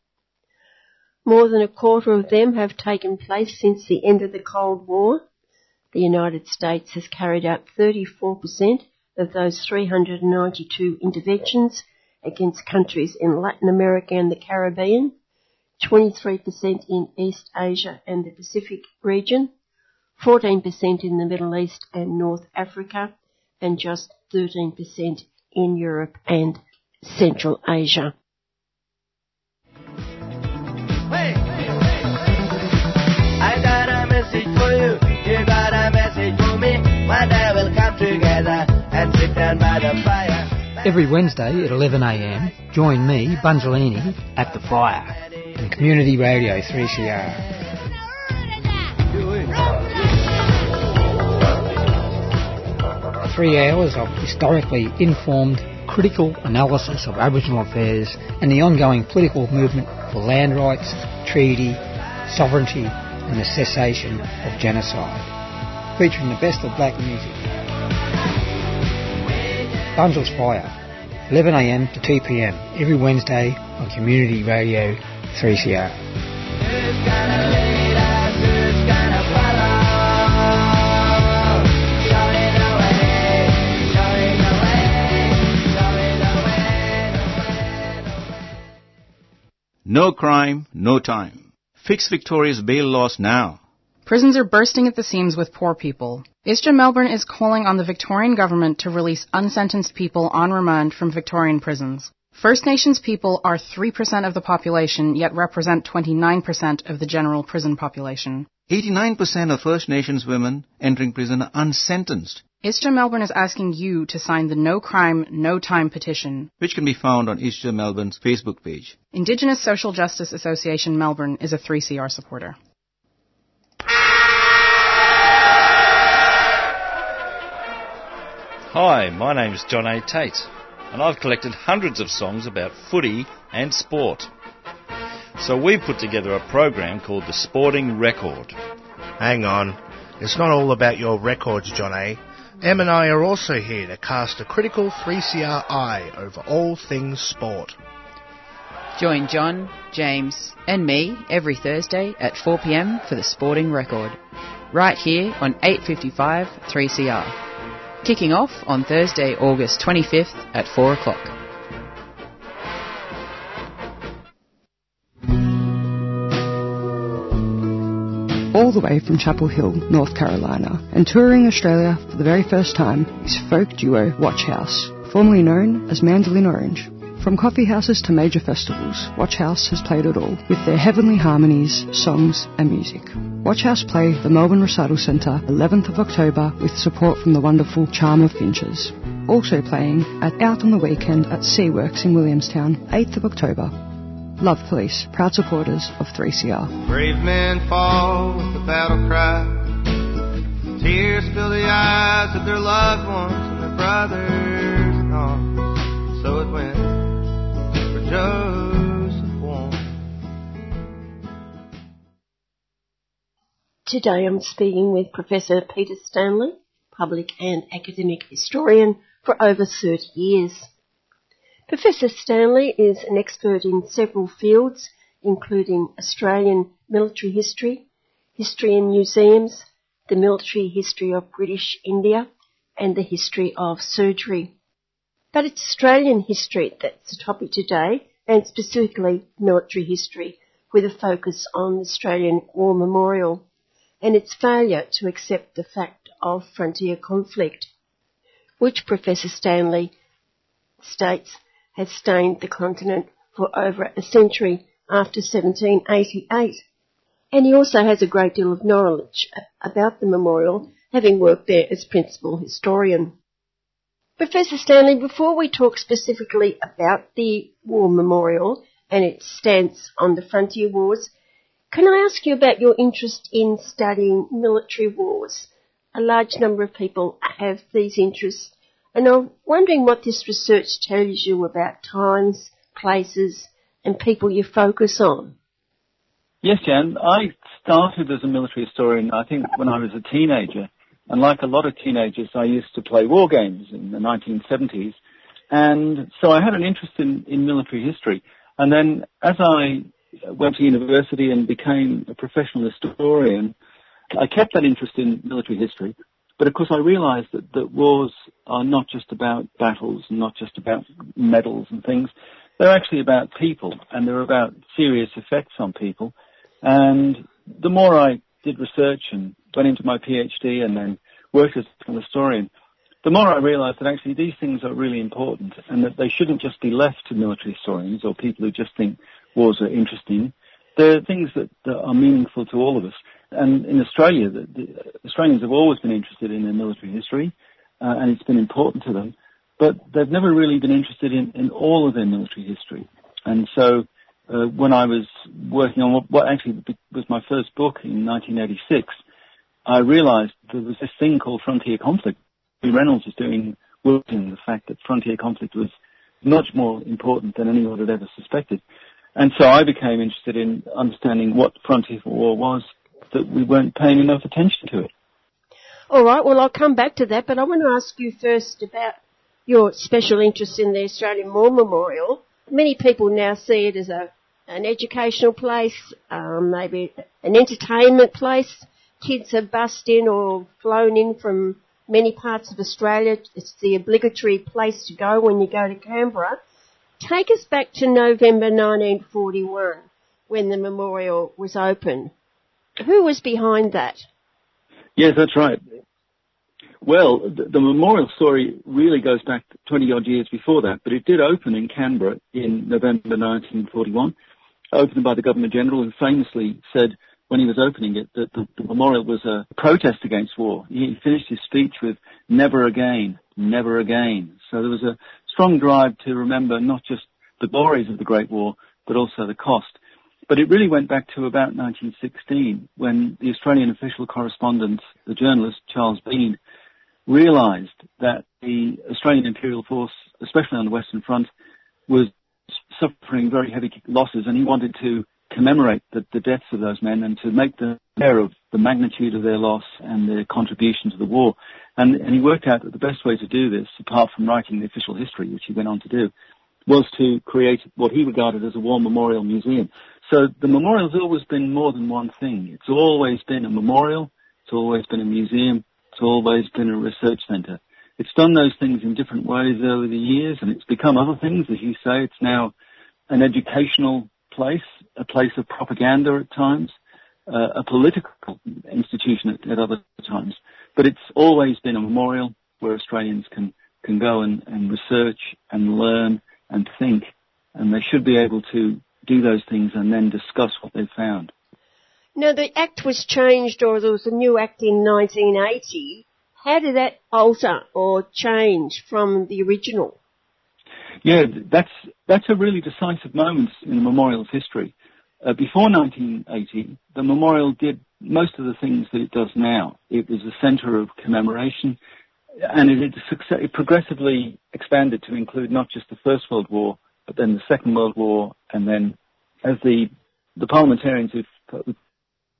More than a quarter of them have taken place since the end of the Cold War. The United States has carried out 34% of those 392 interventions against countries in Latin America and the Caribbean, 23% in East Asia and the Pacific region, 14% in the Middle East and North Africa, and just 13% in Europe and Central Asia. I got a message for you. You got a message for me. One day we'll come together and sit down by the fire. Every Wednesday at 11am, join me, Bungelini, at the fire on Community Radio 3CR. Three hours of historically informed, critical analysis of Aboriginal affairs and the ongoing political movement for land rights, treaty, sovereignty and the cessation of genocide, featuring the best of black music. Bunzel's Fire, 11am to 2pm every Wednesday on Community Radio 3CR. No crime, no time. Fix Victoria's bail laws now. Prisons are bursting at the seams with poor people. ISJA Melbourne is calling on the Victorian Government to release unsentenced people on remand from Victorian prisons. First Nations people are 3% of the population, yet represent 29% of the general prison population. 89% of First Nations women entering prison are unsentenced, ISJA Melbourne is asking you to sign the No Crime, No Time petition. which can be found on ISJA Melbourne's Facebook page. Indigenous Social Justice Association Melbourne is a 3CR supporter. Hi, my name is John A. Tate, and I've collected hundreds of songs about footy and sport. So we've put together a program called The Sporting Record. Hang on. It's not all about your records, John A. Em and I are also here to cast a critical 3CR eye over all things sport. Join John, James, and me every Thursday at 4 pm for the Sporting Record, right here on 8:55 3CR. Kicking off on Thursday, August 25th at 4 o'clock. All the way from Chapel Hill, North Carolina, and touring Australia for the very first time is folk duo Watch House, formerly known as Mandolin Orange. From coffee houses to major festivals, Watch House has played it all, with their heavenly harmonies, songs, and music. Watch House play the Melbourne Recital Centre 11th of October with support from the wonderful Charm of Finches. Also playing at Out on the Weekend at Seaworks in Williamstown 8th of October. Love Police, proud supporters of 3CR. Brave men fall with the battle cry. Tears fill the eyes of their loved ones and their brothers. Oh, so it went for Joseph Warren. Today I'm speaking with Professor Peter Stanley, public and academic historian for over 30 years. Professor Stanley is an expert in several fields, including Australian military history, history in museums, the military history of British India, and the history of surgery. But it's Australian history that's the topic today, and specifically military history, with a focus on the Australian War Memorial and its failure to accept the fact of frontier conflict, which Professor Stanley states has stained the continent for over a century after 1788. And he also has a great deal of knowledge about the memorial, having worked there as principal historian. Professor Stanley, before we talk specifically about the War Memorial and its stance on the frontier wars, can I ask you about your interest in studying military wars? A large number of people have these interests, and I'm wondering what this research tells you about times, places, and people you focus on. Yes, Jan. I started as a military historian, I think, when I was a teenager. And like a lot of teenagers, I used to play war games in the 1970s. And so I had an interest in, in military history. And then as I went to university and became a professional historian, I kept that interest in military history. But of course I realized that, that wars are not just about battles and not just about medals and things. They're actually about people and they're about serious effects on people. And the more I did research and went into my PhD and then worked as a historian, the more I realized that actually these things are really important and that they shouldn't just be left to military historians or people who just think wars are interesting. They're things that, that are meaningful to all of us. And in Australia, the, the Australians have always been interested in their military history, uh, and it's been important to them, but they've never really been interested in, in all of their military history. And so uh, when I was working on what, what actually was my first book in 1986, I realized there was this thing called frontier conflict. Reynolds was doing work in the fact that frontier conflict was much more important than anyone had ever suspected. And so I became interested in understanding what frontier war was, that we weren't paying enough attention to it. All right, well, I'll come back to that, but I want to ask you first about your special interest in the Australian War Memorial. Many people now see it as a an educational place, um, maybe an entertainment place. Kids have bussed in or flown in from many parts of Australia. It's the obligatory place to go when you go to Canberra. Take us back to November 1941 when the memorial was opened. Who was behind that? Yes, that's right. Well, the, the, memorial story really goes back 20 odd years before that, but it did open in Canberra in November 1941, opened by the Governor General, who famously said when he was opening it that the, the memorial was a protest against war. He finished his speech with never again, never again. So there was a strong drive to remember not just the glories of the Great War, but also the cost. But it really went back to about 1916 when the Australian official correspondent, the journalist Charles Bean, realised that the Australian Imperial Force, especially on the Western Front, was suffering very heavy losses and he wanted to commemorate the, the deaths of those men and to make them aware of the magnitude of their loss and their contribution to the war. And, and he worked out that the best way to do this, apart from writing the official history, which he went on to do, was to create what he regarded as a war memorial museum. So the memorial's always been more than one thing. It's always been a memorial. It's always been a museum. It's always been a research centre. It's done those things in different ways over the years and it's become other things. As you say, it's now an educational place, a place of propaganda at times, uh, a political institution at, at, other times. But it's always been a memorial where Australians can, can go and, and research and learn and think. And they should be able to do those things and then discuss what they've found. Now the act was changed or there was a new act in 1980. How did that alter or change from the original? Yeah, that's that's a really decisive moment in the memorial's history. Uh, before 1980, the memorial did most of the things that it does now. It was a centre of commemoration, and it, it progressively expanded to include not just the First World War, but then the Second World War, and then as the the parliamentarians who put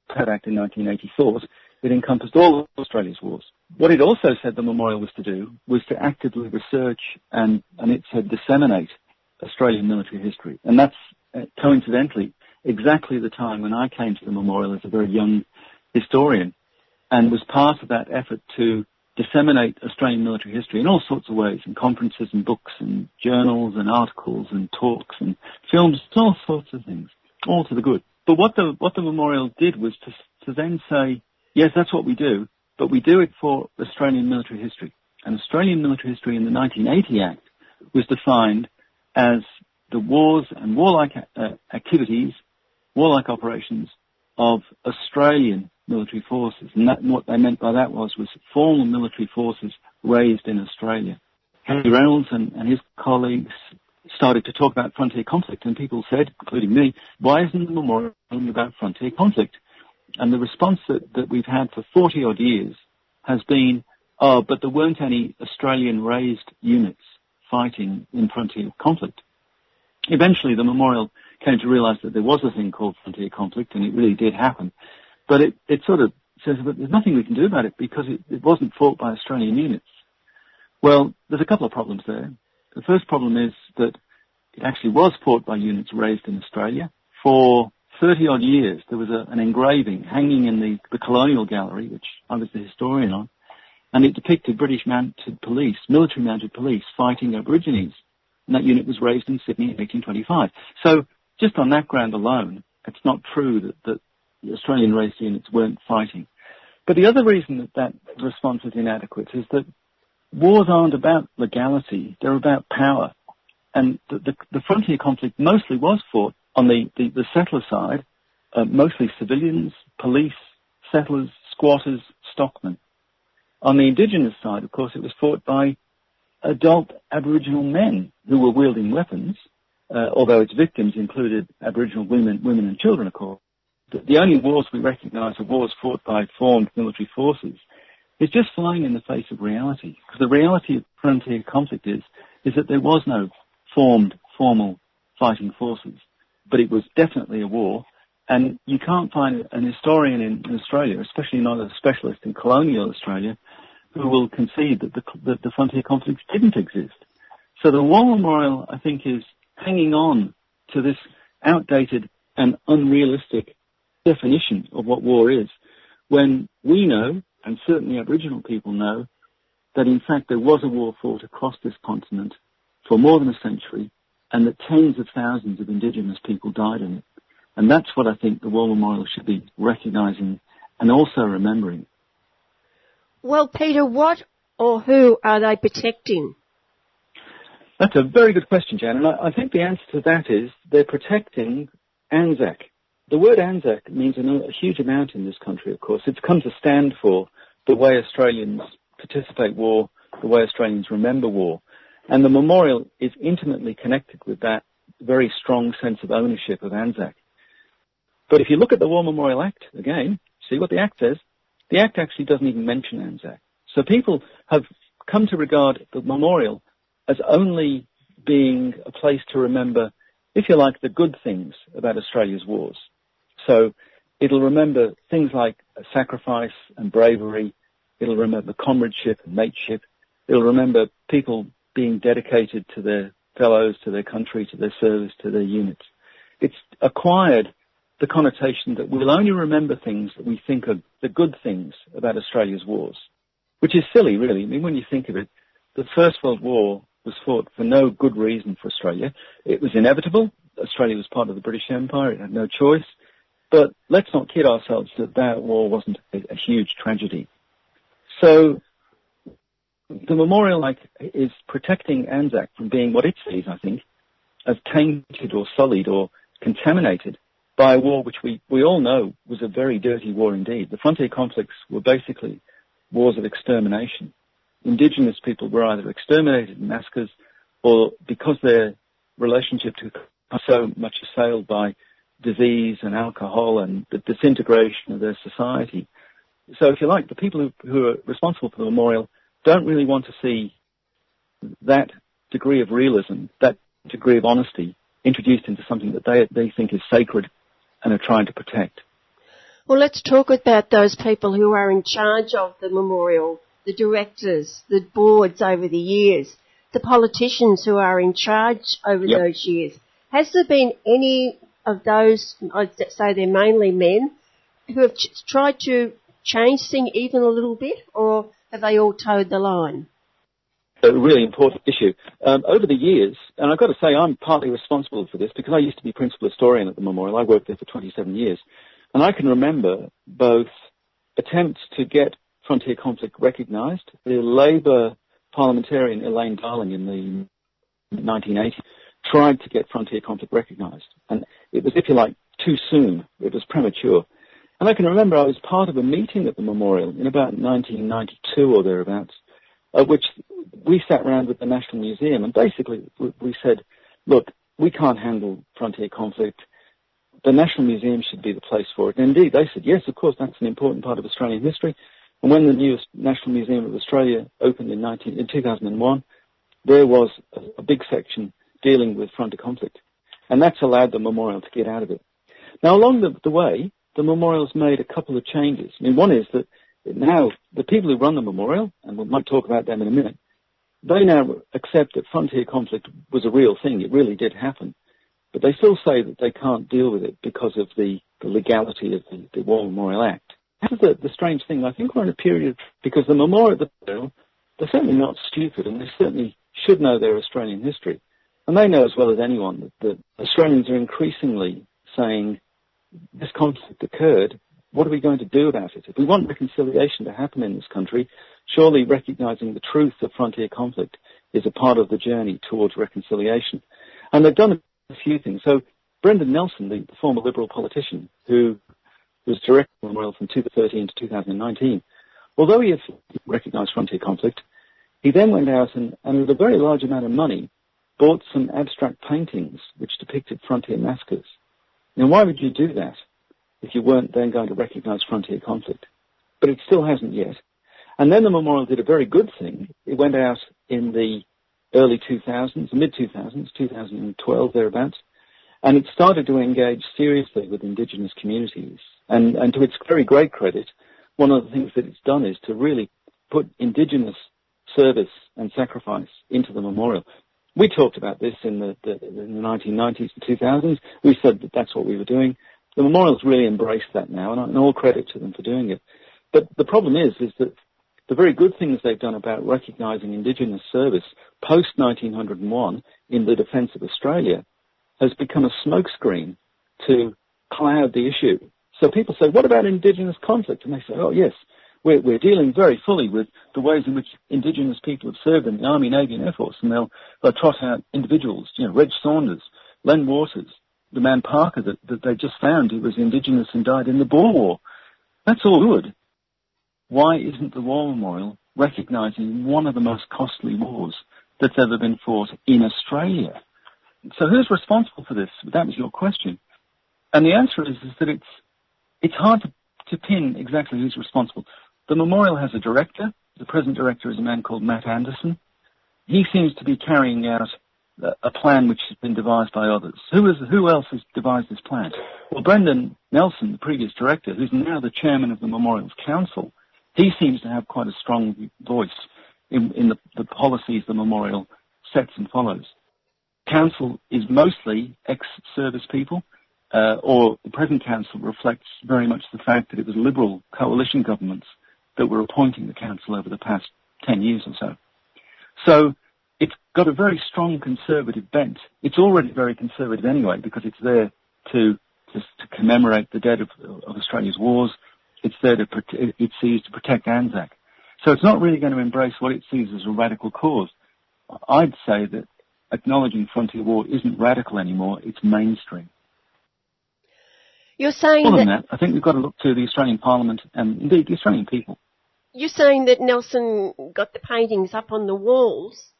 Pat Act in 1984, it encompassed all of Australia's wars. What it also said the memorial was to do was to actively research and, and it said disseminate Australian military history. And that's uh, coincidentally exactly the time when I came to the memorial as a very young historian and was part of that effort to disseminate Australian military history in all sorts of ways, in conferences and books and journals and articles and talks and films, all sorts of things, all to the good. But what the what the memorial did was to to then say, yes, that's what we do, but we do it for Australian military history. And Australian military history in the 1980 Act was defined as the wars and warlike uh, activities, warlike operations of Australian military forces. And that, what they meant by that was, was formal military forces raised in Australia. Hmm. Henry Reynolds and, and his colleagues started to talk about frontier conflict and people said, including me, why isn't the memorial about frontier conflict? And the response that, that we've had for 40 odd years has been, oh, but there weren't any Australian raised units fighting in frontier conflict. Eventually the memorial came to realize that there was a thing called frontier conflict and it really did happen. But it, it sort of says that there's nothing we can do about it because it, it wasn't fought by Australian units. Well, there's a couple of problems there. The first problem is that it actually was fought by units raised in Australia. For 30 odd years, there was a, an engraving hanging in the, the Colonial Gallery, which I was the historian on, and it depicted British mounted police, military mounted police fighting Aborigines. And that unit was raised in Sydney in 1825. So just on that ground alone, it's not true that, that Australian race units weren't fighting. But the other reason that that response is inadequate is that wars aren't about legality, they're about power. And the, the, the frontier conflict mostly was fought on the, the, the settler side, uh, mostly civilians, police, settlers, squatters, stockmen. On the indigenous side, of course, it was fought by adult Aboriginal men who were wielding weapons, uh, although its victims included Aboriginal women, women and children, of course. The, only wars we recognise are wars fought by formed military forces. is just flying in the face of reality, because the reality of frontier conflict is, is that there was no formed, formal fighting forces, but it was definitely a war, and you can't find an historian in, in Australia, especially not a specialist in colonial Australia, who will concede that the, that the frontier conflicts didn't exist. So the War Memorial, I think, is hanging on to this outdated and unrealistic definition of what war is, when we know, and certainly Aboriginal people know, that in fact there was a war fought across this continent for more than a century, and that tens of thousands of Indigenous people died in it. And that's what I think the War Memorial should be recognising and also remembering. Well, Peter, what or who are they protecting? That's a very good question, Jan, and I, I think the answer to that is they're protecting Anzac. The word Anzac means a, huge amount in this country, of course. It's come to stand for the way Australians participate war, the way Australians remember war. And the memorial is intimately connected with that very strong sense of ownership of Anzac. But if you look at the War Memorial Act, again, see what the Act says, the Act actually doesn't even mention Anzac. So people have come to regard the memorial as only being a place to remember, if you like, the good things about Australia's wars. So it'll remember things like sacrifice and bravery. It'll remember comradeship and mateship. It'll remember people being dedicated to their fellows, to their country, to their service, to their units. It's acquired the connotation that we'll only remember things that we think are the good things about Australia's wars, which is silly, really. I mean, when you think of it, the First World War was fought for no good reason for Australia. It was inevitable. Australia was part of the British Empire. It had no choice. But let's not kid ourselves that that war wasn't a, huge tragedy. So the memorial is protecting Anzac from being what it sees, I think, as tainted or sullied or contaminated by a war which we, we all know was a very dirty war indeed. The frontier conflicts were basically wars of extermination. Indigenous people were either exterminated in massacres or because their relationship to so much assailed by disease and alcohol and the disintegration of their society. So if you like, the people who, who are responsible for the memorial don't really want to see that degree of realism, that degree of honesty introduced into something that they, they think is sacred and are trying to protect. Well, let's talk about those people who are in charge of the memorial, the directors, the boards over the years, the politicians who are in charge over Yep. those years. Has there been any of those, I'd say they're mainly men, who have ch- tried to change things even a little bit, or have they all toed the line? a really important issue. Um, over the years, and I've got to say I'm partly responsible for this because I used to be principal historian at the memorial. I worked there for 27 years. And I can remember both attempts to get frontier conflict recognised. The Labour parliamentarian Elaine Darling in the 1980s tried to get frontier conflict recognised. And it was, if you like, too soon. It was premature. And I can remember I was part of a meeting at the memorial in about 1992 or thereabouts, at which we sat around with the National Museum and basically we said, look, we can't handle frontier conflict. The National Museum should be the place for it. And indeed, they said, yes, of course, that's an important part of Australian history. And when the new National Museum of Australia opened in, 19, in 2001, there was a big section dealing with frontier conflict. And that's allowed the memorial to get out of it. Now, along the, the way, the memorial's made a couple of changes. I mean, one is that now the people who run the memorial, and we might talk about them in a minute, they now accept that frontier conflict was a real thing. It really did happen. But they still say that they can't deal with it because of the, the legality of the, the War Memorial Act. That's the, the strange thing. I think we're in a period, because the memorial, the, they're certainly not stupid and they certainly should know their Australian history. And they know as well as anyone that, that Australians are increasingly saying this conflict occurred what are we going to do about it? If we want reconciliation to happen in this country, surely recognizing the truth of frontier conflict is a part of the journey towards reconciliation. And they've done a few things. So Brendan Nelson, the, former Liberal politician who was director of the from 2013 to 2019, although he has recognized frontier conflict, he then went out and, and with a very large amount of money, bought some abstract paintings which depicted frontier massacres. Now, why would you do that? if you weren't then going to recognize frontier conflict. But it still hasn't yet. And then the memorial did a very good thing. It went out in the early 2000s, mid 2000s, 2012 thereabouts, and it started to engage seriously with indigenous communities. And, and to its very great credit, one of the things that it's done is to really put indigenous service and sacrifice into the memorial. We talked about this in the, the, in the 1990s and 2000s. We said that that's what we were doing. The memorials really embrace that now, and all credit to them for doing it. But the problem is, is that the very good things they've done about recognising Indigenous service post 1901 in the defence of Australia has become a smokescreen to cloud the issue. So people say, what about Indigenous conflict? And they say, oh yes, we're, we're dealing very fully with the ways in which Indigenous people have served in the Army, Navy and Air Force. And they'll, they'll trot out individuals, you know, Reg Saunders, Len Waters, the man Parker that, that they just found who was indigenous and died in the Boer War. That's all good. Why isn't the War Memorial recognising one of the most costly wars that's ever been fought in Australia? So who's responsible for this? That was your question. And the answer is, is that it's, it's hard to, to pin exactly who's responsible. The memorial has a director. The present director is a man called Matt Anderson. He seems to be carrying out a plan which has been devised by others. Who is who else has devised this plan? Well, Brendan Nelson, the previous director, who's now the chairman of the Memorials Council, he seems to have quite a strong voice in, in the, the policies the memorial sets and follows. Council is mostly ex-service people, uh, or the present council reflects very much the fact that it was liberal coalition governments that were appointing the council over the past 10 years or so. So it's got a very strong conservative bent. It's already very conservative anyway because it's there to to, to commemorate the dead of, of, Australia's wars. It's there to it sees to protect Anzac. So it's not really going to embrace what it sees as a radical cause. I'd say that acknowledging frontier war isn't radical anymore. It's mainstream. You're saying More that, than that, I think we've got to look to the Australian Parliament and indeed the Australian people. You're saying that Nelson got the paintings up on the walls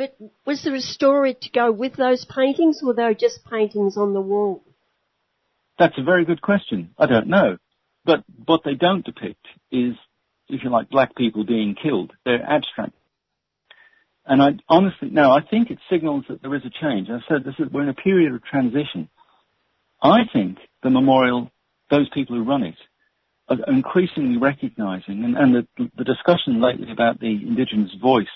but was there a story to go with those paintings, or they were just paintings on the wall? That's a very good question. I don't know. But what they don't depict is, if you like, black people being killed. They're abstract. And I honestly, no, I think it signals that there is a change. I said this is, we're in a period of transition. I think the memorial, those people who run it, are increasingly recognizing, and, and the, the discussion lately about the indigenous voice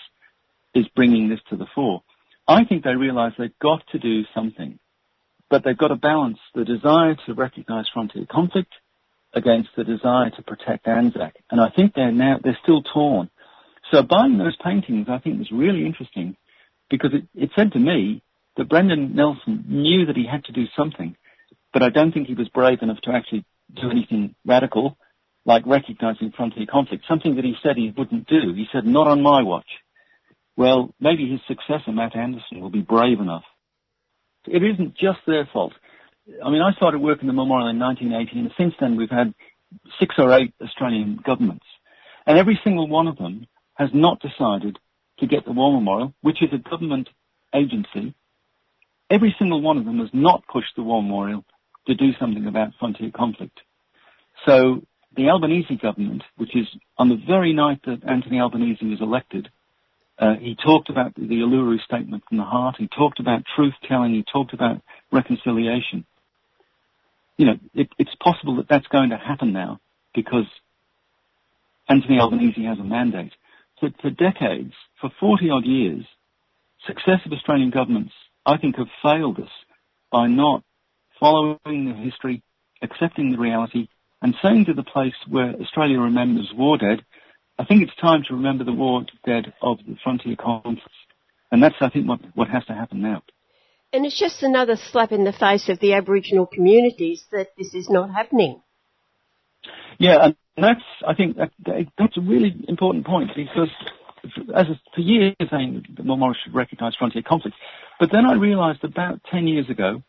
is bringing this to the fore. I think they realize they've got to do something, but they've got to balance the desire to recognize frontier conflict against the desire to protect Anzac. And I think they're now, they're still torn. So buying those paintings, I think was really interesting because it, it said to me that Brendan Nelson knew that he had to do something, but I don't think he was brave enough to actually do anything radical, like recognizing frontier conflict, something that he said he wouldn't do. He said, not on my watch. Well, maybe his successor, Matt Anderson, will be brave enough. It isn't just their fault. I mean, I started working the memorial in 1980, and since then we've had six or eight Australian governments. And every single one of them has not decided to get the War Memorial, which is a government agency. Every single one of them has not pushed the War Memorial to do something about frontier conflict. So the Albanese government, which is on the very night that Anthony Albanese was elected, uh, he talked about the Uluru Statement from the Heart. He talked about truth telling. He talked about reconciliation. You know, it, it's possible that that's going to happen now because Anthony Albanese has a mandate. For, for decades, for 40 odd years, successive Australian governments, I think, have failed us by not following the history, accepting the reality, and saying to the place where Australia remembers war dead, I think it's time to remember the war dead of the frontier conflicts. And that's, I think, what, what has to happen now. And it's just another slap in the face of the Aboriginal communities that this is not happening. Yeah, and that's, I think, that, that's a really important point because as a, for years saying that Memorial should recognise frontier conflicts, but then I realised about 10 years ago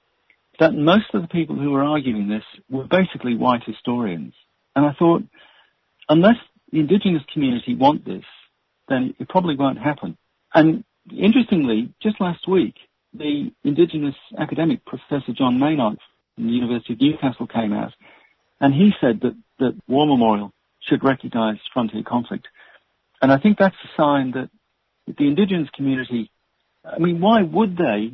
that most of the people who were arguing this were basically white historians. And I thought, unless the indigenous community want this, then it probably won't happen. And interestingly, just last week, the indigenous academic Professor John Maynard from the University of Newcastle came out and he said that, that War Memorial should recognise frontier conflict. And I think that's a sign that the indigenous community, I mean, why would they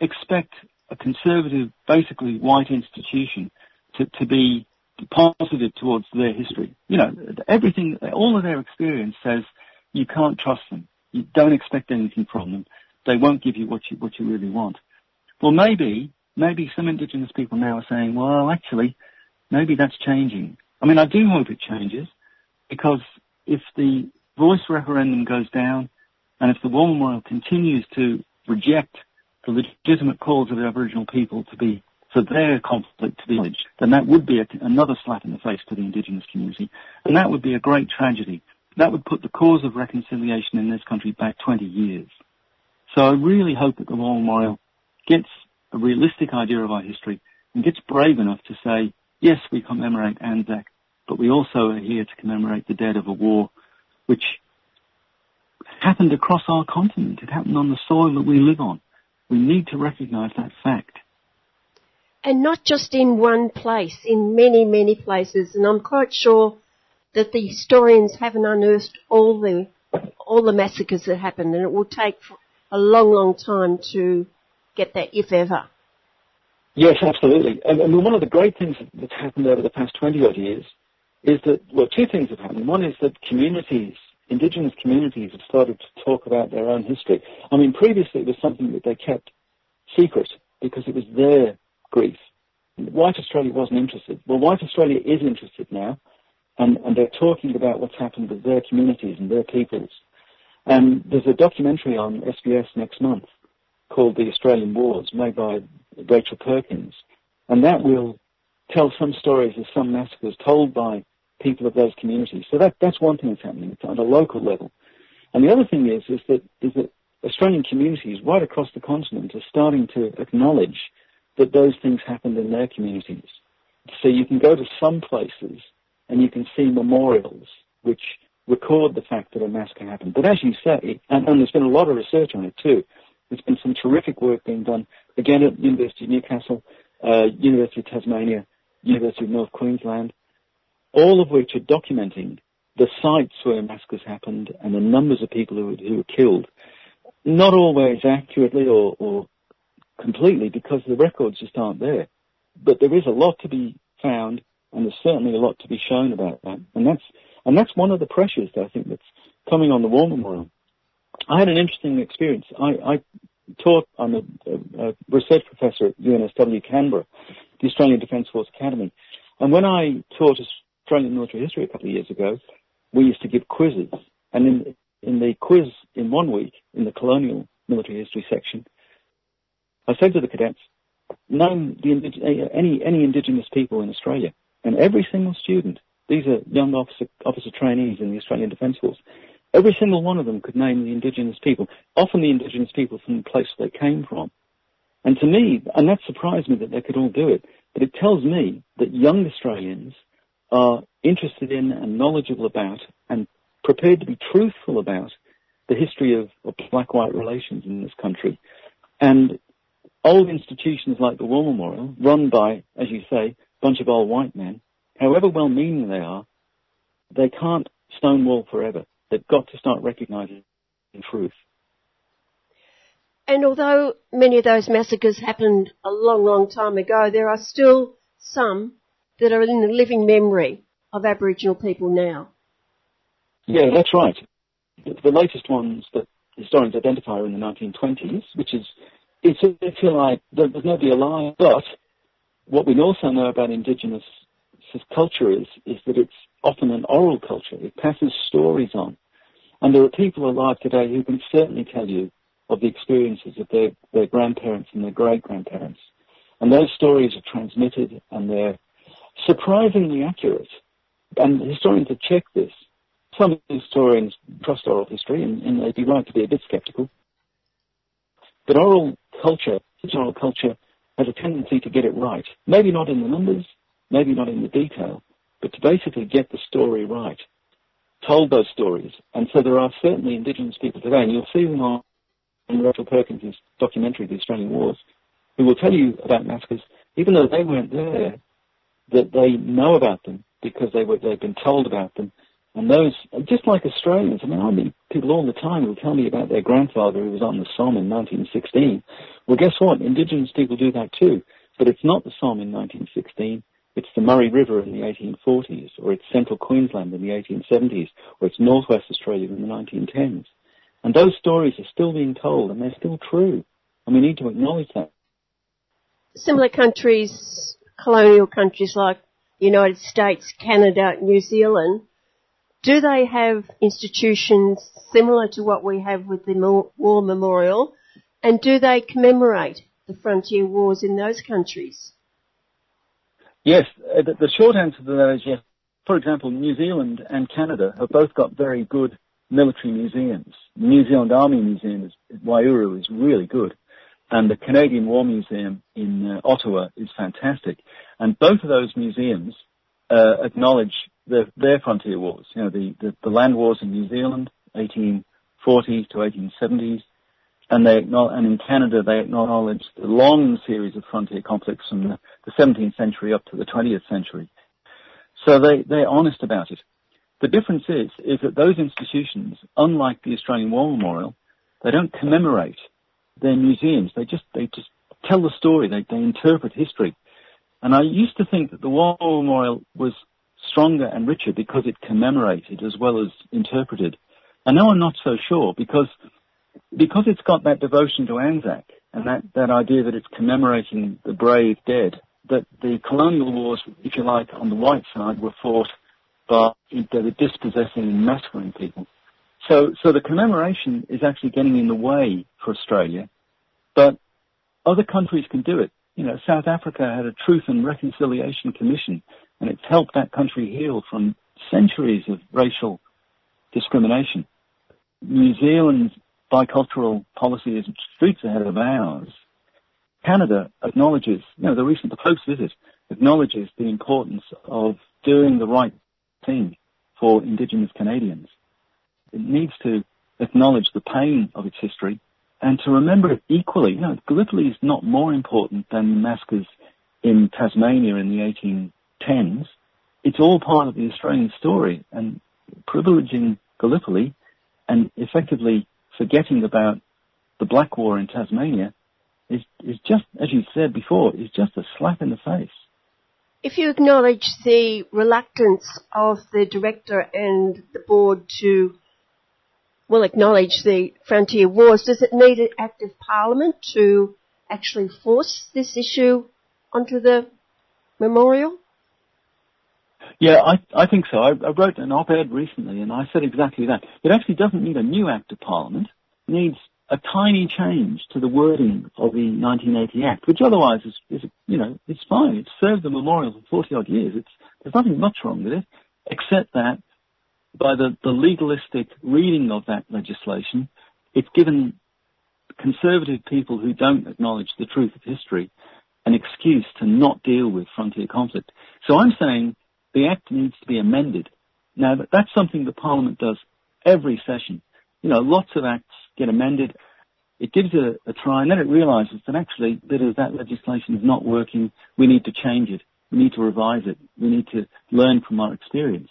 expect a conservative, basically white institution to, to be positive towards their history? You know, everything, all of their experience says you can't trust them. You don't expect anything from them. They won't give you what you, what you really want. Well, maybe, maybe some indigenous people now are saying, well, actually, maybe that's changing. I mean, I do hope it changes because if the voice referendum goes down and if the Memorial continues to reject the legitimate calls of the Aboriginal people to be for their conflict to be acknowledged, then that would be a, another slap in the face to the Indigenous community, and that would be a great tragedy. That would put the cause of reconciliation in this country back 20 years. So I really hope that the War Memorial gets a realistic idea of our history and gets brave enough to say, yes, we commemorate Anzac, but we also are here to commemorate the dead of a war which happened across our continent. It happened on the soil that we live on. We need to recognise that fact. And not just in one place, in many, many places. And I'm quite sure that the historians haven't unearthed all the all the massacres that happened, and it will take a long, long time to get that, if ever. Yes, absolutely. And, and one of the great things that's happened over the past 20 odd years is that, well, two things have happened. One is that communities, indigenous communities have started to talk about their own history. I mean, previously it was something that they kept secret because it was their grief. White Australia wasn't interested. Well, White Australia is interested now, and, and they're talking about what's happened with their communities and their peoples. And there's a documentary on SBS next month called The Australian Wars, made by Rachel Perkins, and that will tell some stories of some massacres told by people of those communities. So that, that's one thing that's happening on a local level. And the other thing is, is that, is that Australian communities right across the continent are starting to acknowledge that those things happened in their communities. So you can go to some places and you can see memorials which record the fact that a massacre happened. But as you say, and, and there's been a lot of research on it too, there's been some terrific work being done, again at University of Newcastle, uh, University of Tasmania, University of North Queensland, all of which are documenting the sites where massacres happened and the numbers of people who, who were killed. Not always accurately or, or completely because the records just aren't there. But there is a lot to be found and there's certainly a lot to be shown about that. And that's, and that's one of the pressures that I think that's coming on the War Memorial. I had an interesting experience. I, I taught, I'm a, a, research professor at UNSW Canberra, the Australian Defence Force Academy. And when I taught Australian military history a couple of years ago, we used to give quizzes. And in, in the quiz in one week, in the colonial military history section, I said to the cadets, name the any, any indigenous people in Australia. And every single student, these are young officer, officer trainees in the Australian Defence Force, every single one of them could name the indigenous people, often the indigenous people from the place they came from. And to me, and that surprised me that they could all do it, but it tells me that young Australians are interested in and knowledgeable about and prepared to be truthful about the history of, of black-white relations in this country. And old institutions like the War Memorial, run by, as you say, a bunch of old white men, however well-meaning they are, they can't stonewall forever. They've got to start recognizing the truth. And although many of those massacres happened a long, long time ago, there are still some that are in the living memory of Aboriginal people now. Yeah, that's right. The latest ones that historians identify are in the 1920s, which is, it's, if you like, there's nobody alive, but what we also know about Indigenous culture is, is that it's often an oral culture. It passes stories on. And there are people alive today who can certainly tell you of the experiences of their, their grandparents and their great grandparents. And those stories are transmitted and they're surprisingly accurate. And historians have checked this. Some historians trust oral history and, and they'd be right to be a bit skeptical. But oral culture, oral culture has a tendency to get it right. Maybe not in the numbers, maybe not in the detail, but to basically get the story right. Told those stories. And so there are certainly Indigenous people today, and you'll see them on Rachel Perkins' documentary, The Australian Wars, who will tell you about massacres, even though they weren't there, that they know about them because they were, they've been told about them. And those, just like Australians, I mean, I meet people all the time who tell me about their grandfather who was on the Somme in 1916. Well, guess what? Indigenous people do that too. But it's not the Somme in 1916. It's the Murray River in the 1840s, or it's central Queensland in the 1870s, or it's northwest Australia in the 1910s. And those stories are still being told, and they're still true. And we need to acknowledge that. Similar countries, colonial countries like the United States, Canada, New Zealand, do they have institutions similar to what we have with the War Memorial? And do they commemorate the frontier wars in those countries? Yes, uh, the, short answer to that is yes. For example, New Zealand and Canada have both got very good military museums. The New Zealand Army Museum Waiouru is really good. And the Canadian War Museum in uh, Ottawa is fantastic. And both of those museums uh, acknowledge the, their frontier wars. You know, the, the, the, land wars in New Zealand, 1840s to 1870s, and they and in Canada they acknowledge the long series of frontier conflicts from the, the 17th century up to the 20th century. So they, they're honest about it. The difference is, is that those institutions, unlike the Australian War Memorial, they don't commemorate their museums. They just, they just tell the story. They, they interpret history. And I used to think that the War Memorial was stronger and richer because it commemorated as well as interpreted. And now I'm not so sure because, because it's got that devotion to Anzac and that, that idea that it's commemorating the brave dead, that the colonial wars, if you like, on the white side were fought by were dispossessing and massacring people. So, so the commemoration is actually getting in the way for Australia, but other countries can do it. You know, South Africa had a Truth and Reconciliation Commission, and it's helped that country heal from centuries of racial discrimination. New Zealand's bicultural policy is streets ahead of ours. Canada acknowledges, you know, the recent, the visit acknowledges the importance of doing the right thing for Indigenous Canadians. It needs to acknowledge the pain of its history and to remember it equally. You know, Gallipoli is not more important than the massacres in Tasmania in the 1810s. It's all part of the Australian story and privileging Gallipoli and effectively forgetting about the Black War in Tasmania is, is just, as you said before, is just a slap in the face. If you acknowledge the reluctance of the director and the board to, well, acknowledge the frontier wars, does it need an act of parliament to actually force this issue onto the memorial? Yeah, I, I think so. I, I wrote an op-ed recently and I said exactly that. It actually doesn't need a new Act of Parliament. It needs a tiny change to the wording of the 1980 Act, which otherwise is, is you know, it's fine. It's served the memorial for 40 odd years. It's, there's nothing much wrong with it, except that by the, the legalistic reading of that legislation, it's given conservative people who don't acknowledge the truth of history an excuse to not deal with frontier conflict. So I'm saying the Act needs to be amended. Now, that's something the Parliament does every session. You know, lots of acts get amended. It gives a, a try, and then it realizes that actually, that if that legislation is not working, we need to change it. We need to revise it. We need to learn from our experience.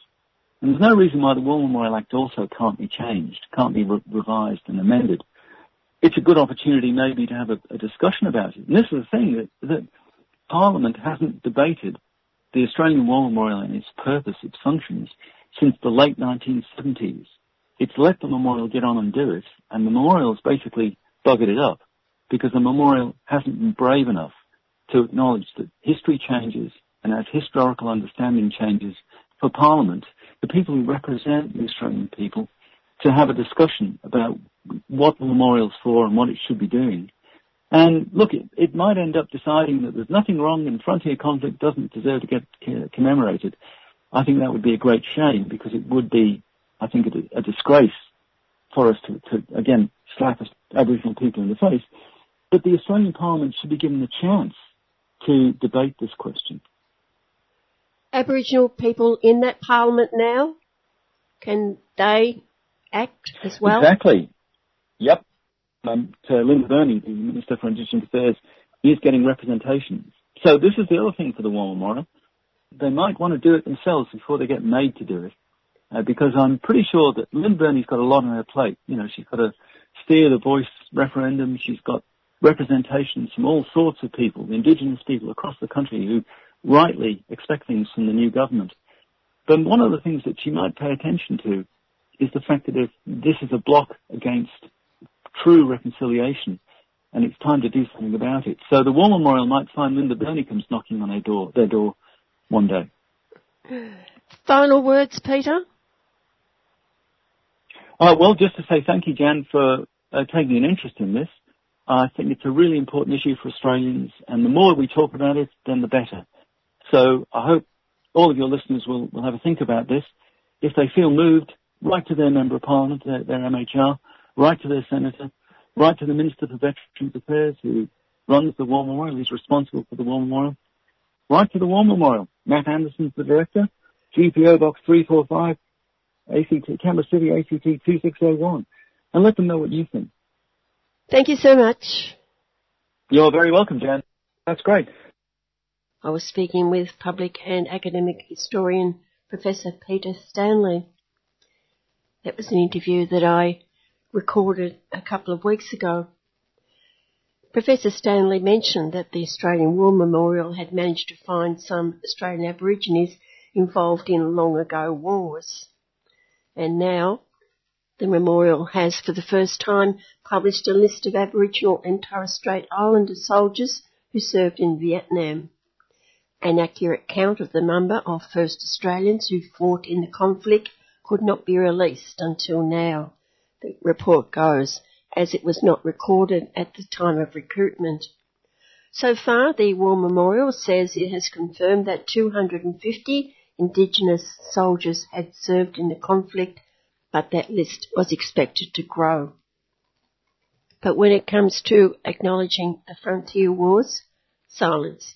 And there's no reason why the War Memorial Act also can't be changed, can't be re- revised and amended. It's a good opportunity maybe to have a, a discussion about it. And this is the thing that, that Parliament hasn't debated the Australian War Memorial and its purpose, its functions, since the late 1970s. It's let the memorial get on and do it, and the memorial's basically buggered it up because the memorial hasn't been brave enough to acknowledge that history changes and as historical understanding changes for Parliament, the people who represent the Australian people, to have a discussion about what the memorial's for and what it should be doing. And look, it, it might end up deciding that there's nothing wrong and frontier conflict doesn't deserve to get commemorated. I think that would be a great shame because it would be, I think, a, a disgrace for us to, to, again, slap Aboriginal people in the face. But the Australian Parliament should be given the chance to debate this question. Aboriginal people in that Parliament now, can they act as well? Exactly. Yep um, to Linda Burney, the Minister for Indigenous Affairs, is getting representation. So this is the other thing for the Memorial. They might want to do it themselves before they get made to do it. Uh, because I'm pretty sure that Lynn Burney's got a lot on her plate. You know, she's got to steer the voice referendum. She's got representations from all sorts of people, Indigenous people across the country who rightly expect things from the new government. But one of the things that she might pay attention to is the fact that if this is a block against true reconciliation, and it's time to do something about it. So the War Memorial might find Linda Burney comes knocking on their door, their door one day. Final words, Peter? Uh, well, just to say thank you, Jan, for uh, taking an interest in this. I think it's a really important issue for Australians, and the more we talk about it, then the better. So I hope all of your listeners will, will have a think about this. If they feel moved, write to their Member of Parliament, their, their MHR, write to their senator, write to the Minister for Veterans Affairs who runs the War Memorial, he's responsible for the War Memorial. Write to the War Memorial. Matt Anderson's the director. GPO Box 345, ACT, Canberra City, ACT 2601. And let them know what you think. Thank you so much. You're very welcome, Jan. That's great. I was speaking with public and academic historian Professor Peter Stanley. That was an interview that I recorded a couple of weeks ago. Professor Stanley mentioned that the Australian War Memorial had managed to find some Australian Aborigines involved in long ago wars. And now the memorial has for the first time published a list of Aboriginal and Torres Strait Islander soldiers who served in Vietnam. An accurate count of the number of first Australians who fought in the conflict could not be released until now the report goes, as it was not recorded at the time of recruitment. So far, the War Memorial says it has confirmed that 250 Indigenous soldiers had served in the conflict, but that list was expected to grow. But when it comes to acknowledging the frontier wars, silence,